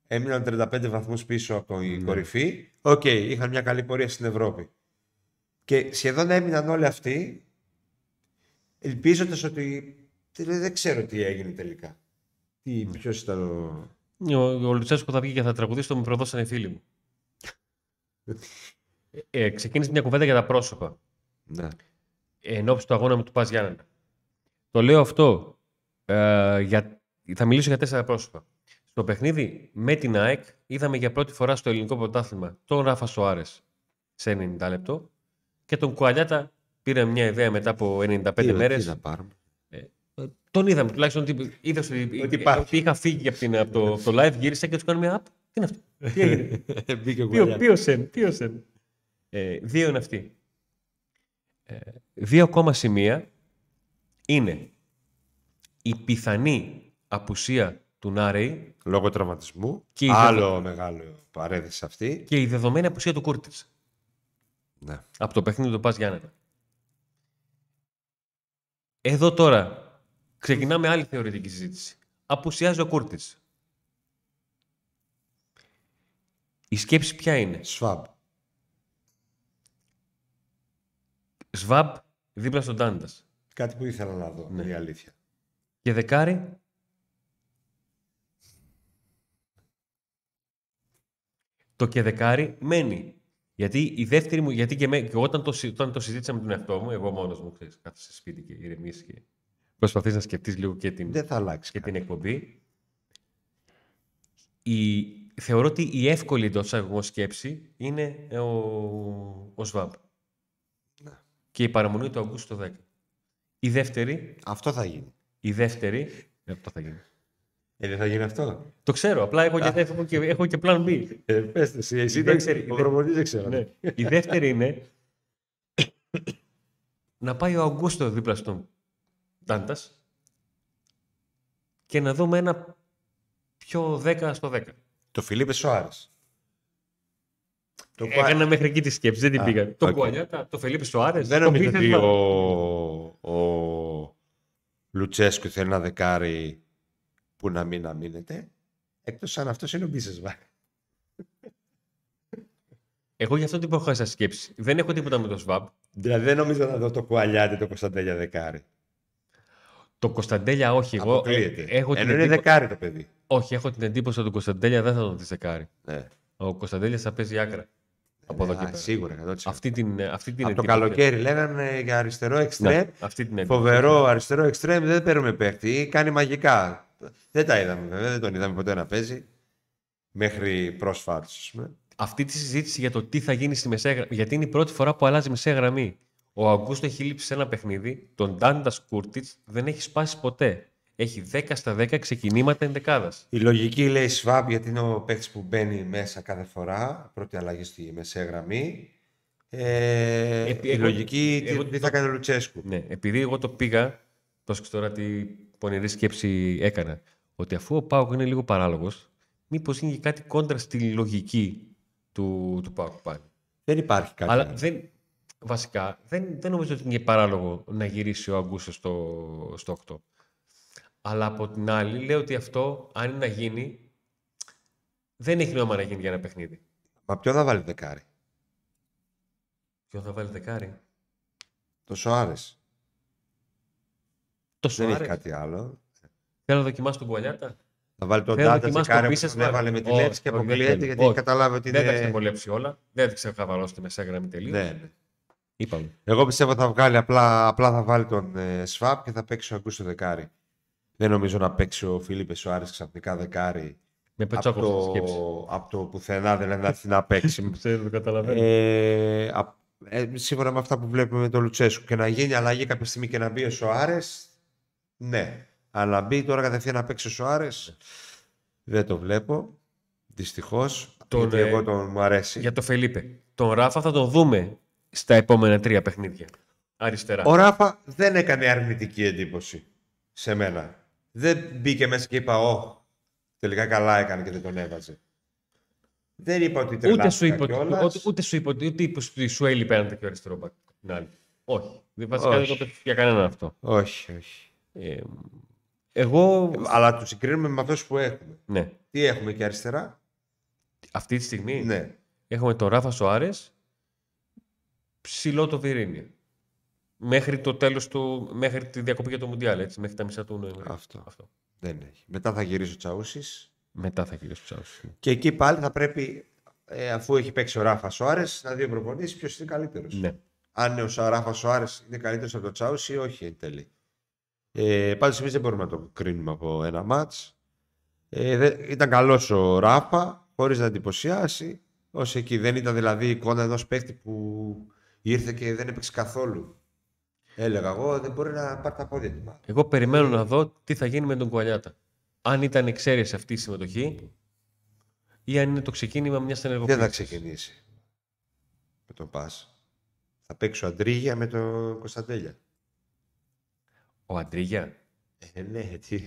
Έμειναν 35 βαθμούς πίσω από την ναι. κορυφή. OK, okay, είχαν μια καλή πορεία στην Ευρώπη. Και σχεδόν έμειναν όλοι αυτοί ελπίζοντας ότι δεν ξέρω τι έγινε τελικά. Τι, ποιος ήταν ο. Ο, ο Λουτσέσκο θα βγει και θα τραγουδήσει το με προδώσανε οι φίλοι μου. ε, ξεκίνησε μια κουβέντα για τα πρόσωπα. Ναι. Εν όψει του αγώνα με του ΠΑΣ Γιάννενα. Το λέω αυτό. Ε, για, θα μιλήσω για τέσσερα πρόσωπα. Στο παιχνίδι με την ΑΕΚ είδαμε για πρώτη φορά στο ελληνικό πρωτάθλημα τον Ράφα Σοάρες σε 90 λεπτό και τον Κουαλιάτα Πήραμε μια ιδέα μετά από 95 μέρες. Τι να πάρουμε. Ε, τον είδαμε τουλάχιστον. Είδα ότι, ότι είχα φύγει από, την, από, το, το live, γύρισα και του κάνω μια app. Τι είναι αυτό; Τι έγινε; Ποιο Ποιος Ε, δύο είναι αυτοί. Ε, δύο ακόμα σημεία είναι η πιθανή απουσία του Νάρεϊ. Λόγω τραυματισμού. Και Άλλο μεγάλο παρέδεση αυτή. Και η δεδομένη απουσία του Κούρτη. Ναι. Από το παιχνίδι του Πας Γιάννενα. Εδώ τώρα ξεκινάμε άλλη θεωρητική συζήτηση. Απουσιάζει ο Κούρτης. Η σκέψη ποια είναι; Σφαμπ. Σβάμπ δίπλα στον Τάντας. Κάτι που ήθελα να δω, Ναι. είναι η αλήθεια. Και δεκάρι. Το και δεκάρι μένει. Γιατί η δεύτερη μου, γιατί και, με, και όταν, το, συ- όταν το συζήτησα με τον εαυτό μου, εγώ μόνος μου, ξέρεις, κάθεσαι σε σπίτι και ηρεμείς και προσπαθείς να σκεφτείς λίγο και την, Δεν θα αλλάξει. και κάτι. την εκπομπή. Η, θεωρώ ότι η εύκολη εντός εισαγωγικών σκέψη είναι ο, ο ΣΒΑΜ. Ναι. Και η παραμονή του Αυγούστου το 10. Η δεύτερη, Αυτό θα γίνει. η δεύτερη, ε, αυτό θα γίνει. Ε, δεν θα γίνει αυτό. Το ξέρω, απλά έχω και, έχω και, έχω και plan B. Ε, πες το εσύ, εσύ Η το δεύτερη- ο η δε- προπονητής δεν ξέρω. ναι. Η δεύτερη είναι να πάει ο Αυγούστο δίπλα στον Τάντας και να δούμε ένα πιο 10 στο 10. Το Φιλίπε Σοάρες. Το Έκανα μέχρι εκεί τη σκέψη, δεν την Α, πήγα. Το οκ. Κουαλιάτα, το Φελίπη Σοάρες. Δεν νομίζω ότι ο, ο Λουτσέσκου θέλει ένα δεκάρι που να μην αμύνεται. Εκτός αν αυτός είναι ο Μπίσεσβαρ. Εγώ γι' αυτό την προχώρησα σκέψη. Δεν έχω τίποτα με το Σβαμπ. Δηλαδή δεν νομίζω να δω το Κουαλιάτε το Κωνσταντέλια δεκάρι. Το Κωνσταντέλια όχι. Εγώ ε, Αποκλείεται. έχω, την Ενώ είναι εντύπω- δεκάρι το παιδί. όχι, έχω την εντύπωση ότι τον Κωνσταντέλια δεν θα τον δει δεκάρι. Ναι. Ο Κωνσταντέλια θα παίζει άκρα. Από εδώ Α, και πέρα. Σίγουρα. 100%. Αυτή την, αυτή την Από το εντύπωση- καλοκαίρι λέγανε για αριστερό εξτρέμ. Ναι, αυτή την εντύπωση. Φοβερό αριστερό εξτρέμ δεν παίρνουμε παίχτη. Ή κάνει μαγικά. Δεν τα είδαμε βέβαια. Δεν τον είδαμε ποτέ να παίζει. Μέχρι πρόσφατα, ας πούμε. Αυτή τη συζήτηση για το τι θα γίνει στη μεσαία γραμμή. Γιατί είναι η πρώτη φορά που αλλάζει η μεσαία γραμμή. Ο Αουγκούστο έχει λείψει σε ένα παιχνίδι. Τον Ντάντα Κούρτιτς δεν έχει σπάσει ποτέ. Έχει 10 στα 10 ξεκινήματα ενδεκάδας. Η λογική λέει Σβάμπ γιατί είναι ο παίχτη που μπαίνει μέσα κάθε φορά. Πρώτη αλλαγή στη μεσαία γραμμή. Ε, Επί- η εγώ- λογική εγώ τι, τι το- θα κάνει ο Λουτσέσκου. Ναι, επειδή εγώ το πήγα. Πρόσεξε τώρα τι πονηρή σκέψη έκανα. Ότι αφού ο ΠΑΟΚ είναι λίγο παράλογος, μήπως γίνει και κάτι κόντρα στη λογική του, του Πάουκ πάλι. Δεν υπάρχει κάτι. Αλλά άλλο. δεν, βασικά δεν, δεν νομίζω ότι είναι παράλογο να γυρίσει ο Αγκούστο στο, στο 8. Αλλά από την άλλη λέω ότι αυτό, αν είναι να γίνει, δεν έχει νόημα να γίνει για ένα παιχνίδι. Μα ποιο θα βάλει δεκάρι; Ποιο θα βάλει δεκάρι; Το Σοάρες. Το Δεν έχει Σουάρες. κάτι άλλο. Θέλω να δοκιμάσω τον Κουαλιάτα. Θα βάλει τον Θέλω να Τάντα δοκιμάσω δεκάρι το που Πίσεσβαρ. τον έβαλε με τη Όχι, Λέψη και όχι, δεν αποκλείεται θέλω. γιατί Όχι. έχει καταλάβει ότι Δεν τα είναι. ξεβολέψει όλα. Δεν τα ξεχαβαλώσει τη μεσαία γραμμή τελείω. Ναι, ναι. Είπαμε. Εγώ πιστεύω θα βγάλει απλά, απλά θα βάλει τον ε, Σβάπ και θα παίξει ο Αγκούστο δεκάρι. Δεν νομίζω να παίξει ο Φίλιππε Σοάρε ξαφνικά δεκάρι Με από πετσόκο το, σκέψη. από το πουθενά δεν να έρθει να παίξει. Ξέρω, το καταλαβαίνω. ε, απ- ε, σύμφωνα με αυτά που βλέπουμε με τον Λουτσέσκου και να γίνει αλλαγή κάποια στιγμή και να μπει ο Σοάρε. Ναι. Αλλά να μπει τώρα κατευθείαν να παίξει ο Σοάρε. Δεν το βλέπω. Δυστυχώς. Τον, Γιατί ε, εγώ τον μου αρέσει. Για το Φελίπε. Τον Ράφα θα τον δούμε στα επόμενα τρία παιχνίδια. Αριστερά. Ο Ράφα δεν έκανε αρνητική εντύπωση σε μένα. Δεν μπήκε μέσα και είπα, Ω, τελικά καλά έκανε και δεν τον έβαζε. Δεν είπα ότι Ούτε σου, είπε, τρελάθηκα ότι- κιόλας. ούτε, ούτε σου είπε ότι ούτε είπε ότι σου έλειπε ένα τέτοιο αριστερό μπακ. την άλλη. Όχι. Δεν- Βασικά δεν Όχι. το πες για κανέναν αυτό. Όχι, όχι. Ε, εγώ. Αλλά του συγκρίνουμε με αυτούς που έχουμε. Ναι. Τι έχουμε και αριστερά; Αυτή τη στιγμή; Ναι. έχουμε τον Ράφα Σοάρε ψηλό το Βιρίνια. Μέχρι το τέλος του, μέχρι τη διακοπή για το Μουντιάλ, έτσι, μέχρι τα μισά του Νοεμβρίου. Αυτό. Αυτό. Δεν έχει. Μετά θα γυρίσει ο Τσαούσης. Μετά θα γυρίσει ο Τσάους. Και εκεί πάλι θα πρέπει, ε, αφού έχει παίξει ο Ράφα Σοάρες, να δει ο προπονητής ποιος είναι καλύτερος. Ναι. αν ο Ράφα Σοάρε είναι καλύτερος από τον Τσάουσι ή όχι εν τέλει. Ε, Πάντω εμείς δεν μπορούμε να το κρίνουμε από ένα μάτς. Ε, δε- ήταν καλός ο Ράφα, χωρίς να εντυπωσιάσει. Ω εκεί δεν ήταν δηλαδή η εικόνα ενός παίκτη που ήρθε και δεν έπαιξε καθόλου. Έλεγα εγώ δεν μπορεί να πάρει τα πόδια του. μάλλον. Εγώ περιμένω να δω τι θα γίνει με τον Κουαλιάτα. Αν ήταν εξαίρεση αυτή η συμμετοχή ή αν είναι το ξεκίνημα μιας Δεν ενεργοποίηση. θα ξεκινήσει με τον Πας. Θα παίξει ο Αντρίγια με τον Κωνσταντέλια. Ο Αντρίγια. Ε, ναι, τι.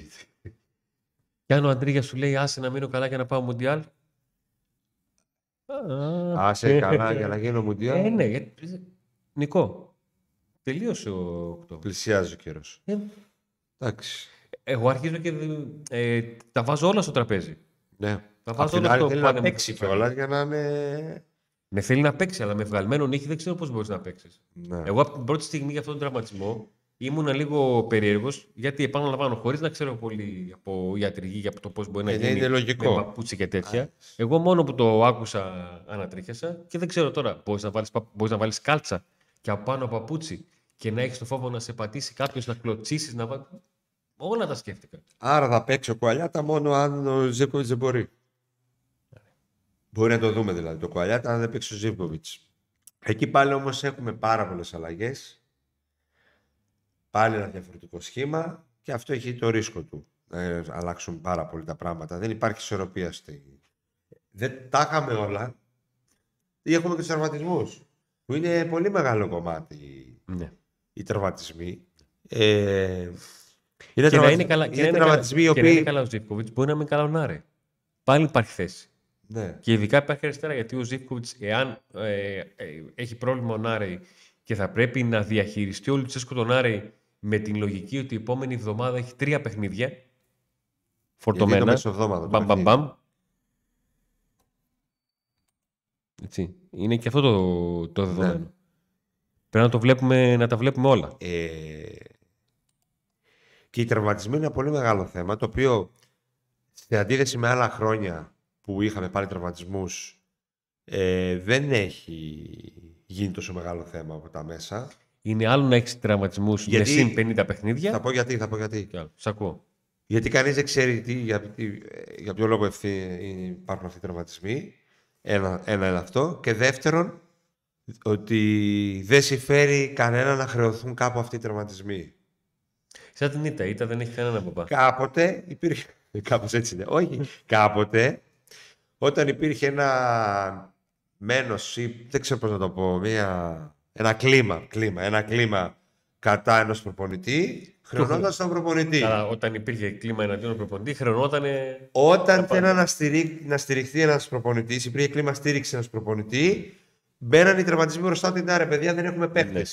Και αν ο Αντρίγια σου λέει άσε να μείνω καλά για να πάω Μουντιάλ. Α, Άσε καλά για να γίνω Μουντιάλ. Ε, ναι, γιατί- Νικό. Τελείωσε ο Οκτώβρη. Πλησιάζει ο καιρός. Ε, Εντάξει. εγώ αρχίζω και ε, τα βάζω όλα στο τραπέζι. Ναι. Τα Απ' βάζω την όλα άλλη στο θέλει να πάνε μου παίξει κεφάλι. κιόλας για να είναι. Με θέλει να παίξει, αλλά με βγαλμένο νύχι δεν ξέρω πώς μπορείς να παίξεις. Ναι. Εγώ από την πρώτη στιγμή για αυτόν τον τραυματισμό ήμουν λίγο περίεργος, γιατί επαναλαμβάνω, χωρίς να ξέρω πολύ από ιατρική για το πώς μπορεί να Ε, γίνει είναι λογικό. με παπούτσι και τέτοια. Εγώ μόνο που το άκουσα ανατρίχιασα και δεν ξέρω τώρα. Μπορείς να βάλεις μπορείς να βάλεις κάλτσα και από πάνω παπούτσι και να έχεις το φόβο να σε πατήσει κάποιος, να κλωτσίσεις, να βάλει. Όλα τα σκέφτηκα. Άρα θα παίξει ο Κουαλιάτα μόνο αν ο Ζήπκοβιτ δεν μπορεί. Μπορεί να το δούμε δηλαδή το Κουαλιάτα αν δεν παίξει ο Ζήπκοβιτ. Εκεί πάλι όμως έχουμε πάρα πολλές αλλαγές. Πάλι ένα διαφορετικό σχήμα και αυτό έχει το ρίσκο του. Να αλλάξουν πάρα πολύ τα πράγματα. Δεν υπάρχει ισορροπία στη. Δεν τα είχαμε όλα. Ή έχουμε και τους τραυματισμούς. Που είναι πολύ μεγάλο κομμάτι Ναι. οι τραυματισμοί. Ε, είναι, Και να τραυματι- είναι καλά, και να είναι είναι τραυματισμοί οι καλά, και να είναι οποίοι. καλά ο Ζήφκοβιτς, μπορεί να μην καλά ο Νάρε. Πάλι υπάρχει θέση. Ναι. Και ειδικά υπάρχει αριστερά γιατί ο Ζήφκοβιτς, εάν ε, ε, έχει πρόβλημα ο Νάρε και θα πρέπει να διαχειριστεί ο Λουτσέσκο τον Νάρε με την λογική ότι η επόμενη εβδομάδα έχει τρία παιχνίδια Γιατί είναι το φορτωμένα. μεσοβδόμαδο το Μπαμ, μπαμ, παιχνίδι. μπαμ. Έτσι. Είναι και αυτό το, το δεδομένο. Ναι. Πρέπει να, το βλέπουμε, να τα βλέπουμε όλα. Ε, και οι τραυματισμοί είναι ένα πολύ μεγάλο θέμα, το οποίο σε αντίθεση με άλλα χρόνια που είχαμε πάλι τραυματισμούς ε, δεν έχει γίνει τόσο μεγάλο θέμα από τα μέσα. Είναι άλλο να έχεις τραυματισμούς με Γιατί- συν 50 παιχνίδια. Θα πω γιατί, θα πω γιατί. Και άλλο. Σ' ακούω. Γιατί κανείς δεν ξέρει τι, για, τι, για ποιο λόγο ευθύ, υπάρχουν αυτοί οι τραυματισμοί. Ένα, ένα είναι αυτό. Και δεύτερον, ότι δεν συμφέρει κανένα να χρεωθούν κάπου αυτοί οι τραυματισμοί. Σαν την ήττα. Η ήττα δεν έχει κανένα παπά. Κάποτε υπήρχε. Κάπως έτσι είναι. Όχι. Κάποτε, όταν υπήρχε ένα μένος ή δεν ξέρω πώς να το πω, μια... ένα κλίμα, κλίμα, ένα κλίμα κατά ενός προπονητή, χρεωνόταν στον προπονητή. Καλά, όταν υπήρχε κλίμα εναντίον του προπονητή, χρεωνόταν. Όταν θέλανε να, στηρί... να στηριχθεί ένας προπονητής, υπήρχε κλίμα στήριξη ενός προπονητή, μπαίναν οι τραυματισμοί μπροστά του. Ναι, ρε παιδιά, δεν έχουμε παίχτε.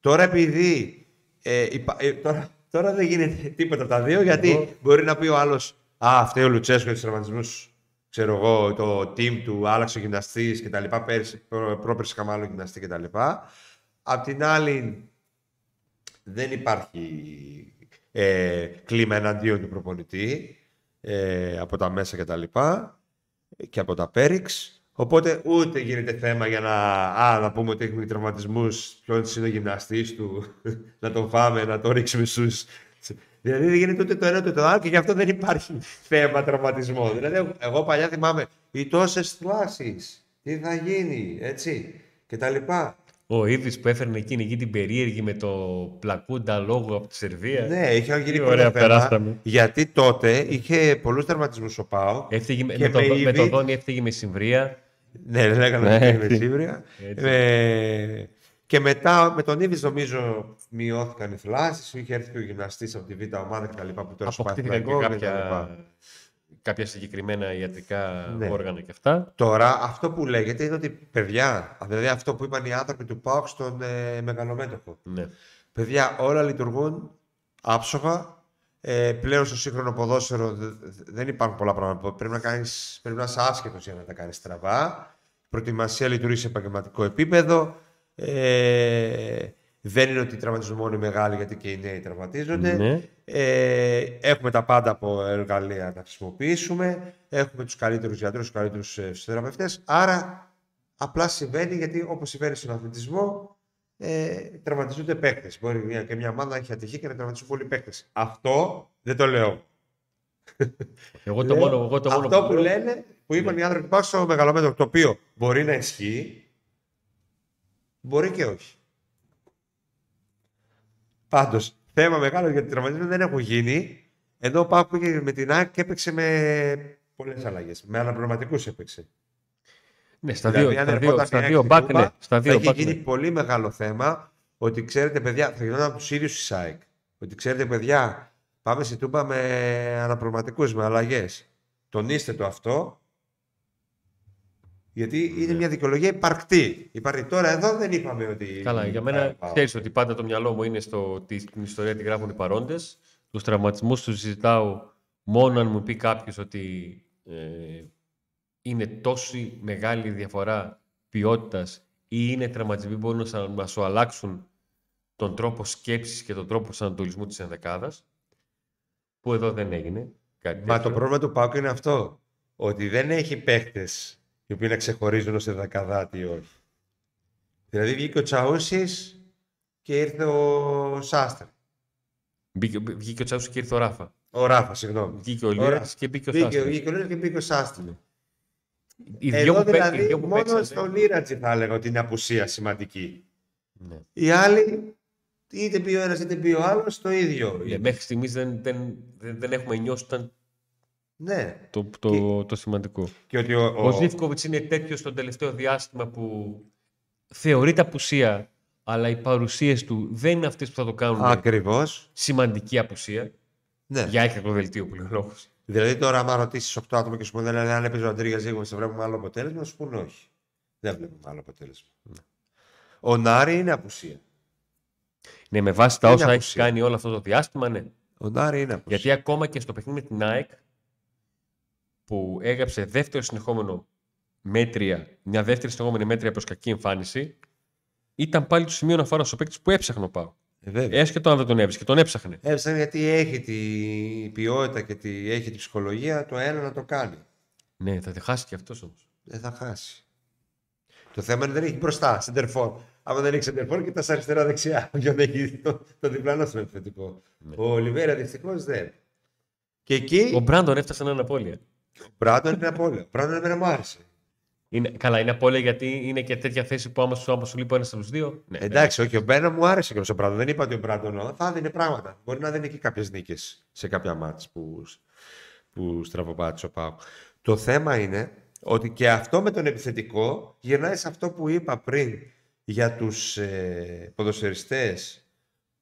Τώρα επειδή. Ε, υπα- ε, τώρα, τώρα δεν γίνεται τίποτα από τα δύο, γιατί Εγώ- μπορεί να πει ο άλλος Α, φταίει ο Λουτσέσκο για τους τραυματισμούς. Ξέρω εγώ, το team του άλλαξε ο γυμναστής κτλ. Πέρσι, προ- πρόπερσι είχαμε άλλο γυμναστή κτλ. Απ' την άλλη, δεν υπάρχει ε, κλίμα εναντίον του προπονητή ε, από τα μέσα και τα λοιπά και από τα πέριξ. Οπότε ούτε γίνεται θέμα για να, α, να πούμε ότι έχουμε τραυματισμούς. Ποιο είναι ο γυμναστής του, να τον φάμε, να τον ρίξουμε στους. Δηλαδή δεν γίνεται ούτε το ένα ούτε το άλλο και γι' αυτό δεν υπάρχει θέμα τραυματισμό. Δηλαδή, εγώ παλιά θυμάμαι οι τόσες θλάσεις, τι θα γίνει, έτσι και τα λοιπά. Ο Ήδη που έφερνε εκείνη εκεί την περίεργη με το πλακούντα λόγο από τη Σερβία. Ναι, είχε γίνει Τι πολύ ωραία θέμα, περάσαμε. γιατί τότε είχε πολλούς τερματισμούς ο Πάο. Έφταιγε με, Και με, το, με με το Ήβιτ- Δόνι, έφταιγε με Συμβρία. Ναι, λέγανε Ναι, ότι είναι έτσι. Σίβρια. Έτσι. Ε, και μετά με τον Ήβιτ νομίζω μειώθηκαν οι θλάσεις. Είχε έρθει και ο γυμναστής από τη Β' ομάδα κτλ. που τώρα σου πάει Αποκτήθηκαν και εθνικό κάποια, κτλ. Κάποια συγκεκριμένα ιατρικά Ναι. όργανα και αυτά. Τώρα αυτό που λέγεται είναι ότι παιδιά, δηλαδή αυτό που είπαν οι άνθρωποι του ΠΑΟΚ στον ε, μεγαλομέτωπο. Ναι. Παιδιά, όλα λειτουργούν άψογα. Ε, πλέον στο σύγχρονο ποδόσφαιρο δε- δε- δεν υπάρχουν πολλά πράγματα. Πρέπει να, κάνεις, πρέπει να είσαι άσχετο για να τα κάνεις στραβά. Η προετοιμασία λειτουργεί σε επαγγελματικό επίπεδο. Ε, δεν είναι ότι οι τραυματισμοί μόνο οι μεγάλοι, γιατί και οι νέοι τραυματίζονται. Ναι. Ε, έχουμε τα πάντα από εργαλεία να χρησιμοποιήσουμε. Έχουμε τους καλύτερους γιατρούς, τους καλύτερους ε, φυσιοθεραπευτές. Άρα απλά συμβαίνει γιατί όπως συμβαίνει στον αθλητισμό ε, τραυματίζονται παίκτες. Μπορεί μια, και μια ομάδα να έχει ατυχή και να τραυματίζουν πολλοί παίκτες. Αυτό δεν το λέω. Εγώ το Λέω μόνο, εγώ το μόνο αυτό που λέω- λένε, που είπαν οι άνθρωποι που υπάρχουν στο μεγαλομέτωπο, το οποίο μπορεί να ισχύει, μπορεί και όχι. Πάντως, θέμα μεγάλο γιατί οι τραυματισμοί δεν έχουν γίνει. Ενώ ο Πάκου πήγε με την ΑΕΚ και έπαιξε με πολλές αλλαγές. Με αναπληρωματικούς έπαιξε. Ναι, στα Δηλαδή, δύο, αν στα δύο, ερχόταν στα η δύο ΑΕΚ back, στην Τούμπα, ναι. Στα θα δύο είχε back, γίνει ναι. πολύ μεγάλο θέμα ότι ξέρετε, παιδιά, θα γινόταν από τους ίδιους τη ΑΕΚ. Ότι ξέρετε, παιδιά, πάμε στη Τούμπα με αναπληρωματικούς, με αλλαγές. Τονίστε το αυτό. Γιατί είναι μια δικαιολογία υπαρκτή. Υπάρχει τώρα εδώ δεν είπαμε ότι. Καλά, για μένα ξέρεις ότι πάντα το μυαλό μου είναι στο ότι την ιστορία τη γράφουν οι παρόντες. Τους τραυματισμούς τους συζητάω μόνο αν μου πει κάποιος ότι ε, είναι τόση μεγάλη διαφορά ποιότητας ή είναι τραυματισμοί που μπορούν να, να σου αλλάξουν τον τρόπο σκέψης και τον τρόπο προσανατολισμού της ενδεκάδας, που εδώ δεν έγινε. Κάτι Μα τέτοιο. το πρόβλημα του Πάουκ είναι αυτό. Ότι δεν έχει παίχτε οι οποίοι να ξεχωρίζουν ως δεκαδάτη ή όχι. Δηλαδή βγήκε ο Τσαούσης και ήρθε ο Σάστρε. Μπήκε, βγήκε ο Τσάουσο και ήρθε ο Ράφα. Ο Ράφα, συγγνώμη. Βγήκε ο Ωραία. Λίρας και μπήκε ο Βγήκε, Σάστρας. βγήκε ο Λίρατζη και μπήκε ο Σάστρε. Οι δυο Εδώ που, παί- οι δηλαδή δυο που μόνο παίξανε- στον Λίρατζη θα έλεγα ότι είναι απουσία σημαντική. Ναι. Οι άλλοι, είτε πει ο ένας είτε πει ο άλλος, το ίδιο. Ναι, μέχρι στιγμής δεν, δεν, δεν, δεν έχουμε νιώσει ήταν Ναι. το, το, το σημαντικό. Και ότι ο, Ο, ο, Ζήφκοβιτς είναι τέτοιος στο τελευταίο διάστημα που θεωρείται απουσία, αλλά οι παρουσίες του δεν είναι αυτές που θα το κάνουν Ακριβώς. σημαντική απουσία. Ναι. Για έκρακο δελτίο που λέει ο λόγος. Δηλαδή τώρα, άμα ρωτήσεις 8 άτομα και σου πούνε αν έπαιζε ο Αντρίγια Ζήγο, θα βλέπουμε άλλο αποτέλεσμα, θα σου πούνε όχι. Δεν βλέπουμε άλλο αποτέλεσμα. Ο Νάρη είναι απουσία. Ναι, με βάση τα Είναι όσα έχει απουσία. κάνει όλο αυτό το διάστημα, ναι. Ο Νάρη είναι απουσία. Γιατί ακόμα και στο παιχνίδι με την ΑΕΚ, που έγραψε δεύτερο συνεχόμενο μέτρια, μια δεύτερη συνεχόμενη μέτρια προς κακή εμφάνιση, ήταν πάλι το σημείο αναφοράς στο παίκτη που έψαχνε ο Πάο. Ε, βέβαια. Έσχετο αν δεν τον έβρισκε, τον έψαχνε. Έψαχνε γιατί έχει τη ποιότητα και τη, έχει τη ψυχολογία το ένα να το κάνει. Ναι, θα τη χάσει και αυτός όμως. Δεν θα χάσει. Το θέμα είναι δεν έχει μπροστά, σεντερφόρ. Άμα δεν έχει σεντερφόρ, κοιτάς αριστερά-δεξιά. Ποιον έχει το, το διπλανό στον επιθετικό. Ο Ολιβέρα δυστυχώς δεν. Και εκεί Ο Μπράντον έφτασε να είναι απώλεια. Ο Μπράντον είναι απόλυτο. Ο Μπράντον εμένα μου άρεσε. Είναι, καλά, είναι απώλεια γιατί είναι και τέτοια θέση που άμα σου, άμα σου λείπει ένας από τους δύο. Ναι, Εντάξει, όχι, ο Μπένα μου άρεσε και ο Μπράντον. Δεν είπα ότι ο Μπράντον θα δίνει πράγματα. Μπορεί να δίνει και κάποιες νίκες σε κάποια μάτς που, που στραβοπάτησε ο Πάου. Το θέμα είναι ότι και αυτό με τον επιθετικό γυρνάει σε αυτό που είπα πριν για τους ε, ποδοσφαιριστές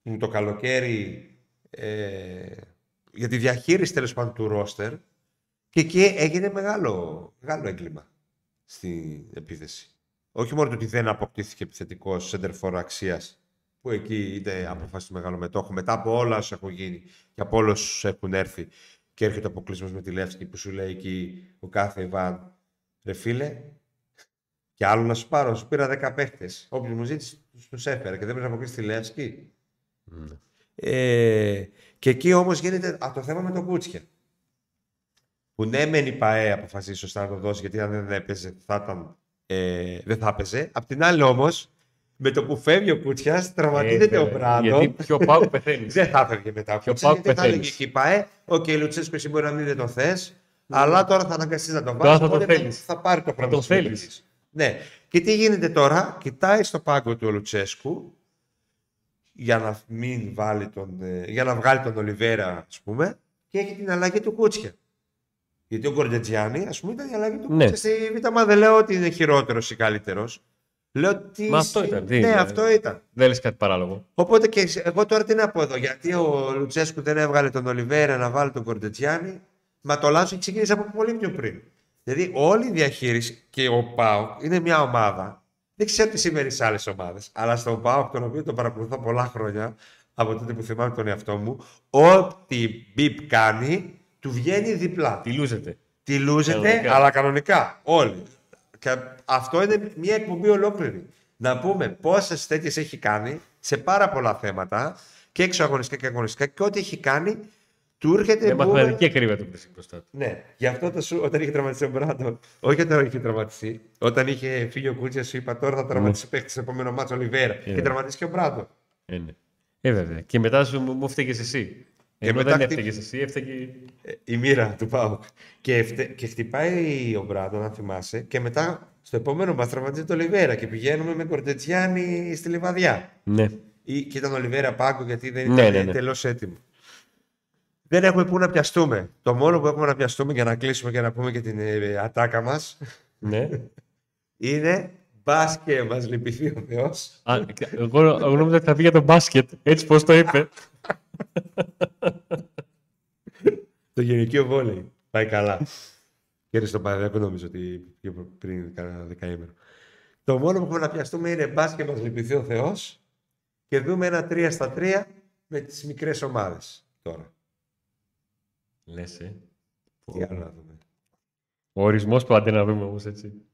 που το καλοκαίρι ε, για τη διαχείριση τέλος πάντων του ρόστερ και εκεί έγινε μεγάλο, μεγάλο έγκλημα στην επίθεση. Όχι μόνο το ότι δεν αποκτήθηκε επιθετικό σέντερφορ αξίας που εκεί είτε αποφάσισε μεγάλο μετόχο μετά από όλα όσα έχουν γίνει και από όλου όσου έχουν έρθει και έρχεται ο αποκλεισμός με τη Λεύσκη που σου λέει εκεί ο κάθε Ιβάν ρε φίλε και άλλο να σου πάρω, σου πήρα 10 παίχτες. Όποιο μου ζήτησε, τους έφερα και δεν πρέπει να αποκλείσεις τη Λεύσκη. Ναι. Ε, και εκεί όμως γίνεται α, το θέμα με τον Κούτσια. Που ναι, μεν η ΠαΕ αποφασίσει σωστά να το δώσει, γιατί αν δεν έπαιζε, θα ήταν, ε, δεν θα έπαιζε. Απ' την άλλη όμως, με το που φεύγει ο Κούτσια, τραυματίζεται Ε, ο βέβαια, Μπράντον. Γιατί πιο πάω πεθαίνεις. Δεν θα έφευγε μετά ο Πιο Κούτσια, πάω γιατί θα έλεγε πεθαίνεις. και η ΠαΕ, Οκ, Λουτσέσκο, εσύ μπορεί να μην δεν το θες, αλλά τώρα θα αναγκαστείς να τον Τώρα βάλεις. θα τον οπότε θέλεις. Θα πάρει το χρόνο τον της θέλεις. συμμετοχής. Ναι. Και τι γίνεται τώρα, κοιτάει στο πάγκο του ο Λουτσέσκου για να, μην βάλει τον, ε, για να βγάλει τον Ολιβέρα, ας πούμε, και έχει την αλλαγή του Κούτσια. Γιατί ο Γκορντετζιάννη, ας πούμε, ήταν η αλλαγή του Ναι. Κούτσια στη Β' Μα δεν λέω ότι είναι χειρότερος ή καλύτερος. Λέω τι. Μα αυτό συ- ήταν, τι Ναι, είναι; αυτό ήταν. Δεν λες κάτι παράλογο. Οπότε και εσύ- εγώ τώρα τι να πω εδώ, γιατί ο Λουτσέσκου δεν έβγαλε τον Ολιβέρα να βάλει τον Κορντετζιάννη, μα το λάθος έχει ξεκινήσει από πολύ πιο πριν. Δηλαδή όλη η διαχείριση και ο ΠΑΟΚ είναι μια ομάδα. Δεν ξέρω τι σημαίνει σε άλλες ομάδες, αλλά στον ΠΑΟΚ, τον οποίο τον παρακολουθώ πολλά χρόνια, από τότε που θυμάμαι τον εαυτό μου, ό,τι μπιπ κάνει, του βγαίνει διπλά. Τι λούζεται. Τη λούζεται, Κανονικά. αλλά κανονικά. Όλοι. Και αυτό είναι μια εκπομπή ολόκληρη. Να πούμε πόσες τέτοιες έχει κάνει σε πάρα πολλά θέματα και εξωαγωνιστικά και αγωνιστικά και ό,τι έχει κάνει του έρχεται. Με μπούμε- μαθηματική ακρίβεια το βρίσκει μπροστά του. Ναι, γι' αυτό το σου, όταν είχε τραυματιστεί ο Μπράντον, όχι όταν είχε τραυματιστεί, όταν είχε φύγει ο Κούτσια, σου είπα τώρα θα τραυματίσει παίχτη στο επόμενο μάτσο Ολιβέρα. Και τραυματίστηκε ο Μπράντον. Ε, ναι. ε, βέβαια. Και μετά σου μου, μου φταίγες εσύ. Ενώ μετά δεν χτυ- έφταιγες εσύ, έφταιγε. Ε, η μοίρα του Πάουκ. Και, φτε- και χτυπάει ο Μπράντον, αν θυμάσαι, και μετά στο επόμενο μα τραυματίζεται ο Ολιβέρα και πηγαίνουμε με Κορτετζιάννη στη Λιβαδιά. Ναι. Ή, και ήταν ο Ολιβέρα πάγκο γιατί δεν Ναι, ήταν ναι, ναι. τελώς έτοιμο. Δεν έχουμε πού να πιαστούμε. Το μόνο που έχουμε να πιαστούμε για να κλείσουμε και να πούμε και την ε, ατάκα μας ναι. είναι μπα και μας λυπηθεί ο Θεός. Α, εγώ, εγώ νόμιζα ότι θα πει για το μπάσκετ. Έτσι πώς το είπε. Το γενικείο βόλεϊ. Πάει καλά. Κέρδισε τον Παναδιακό νομίζω ότι πήγε πριν κάνα δεκαήμερο. Το μόνο που έχουμε να πιαστούμε είναι μπάσκετ μας λυπηθεί ο Θεός και δούμε ένα 3 στα 3 με τις μικρές ομάδες τώρα. Λες, ε. Τι άλλο να δούμε. Ο ορισμός που άντε να δούμε όμως έτσι.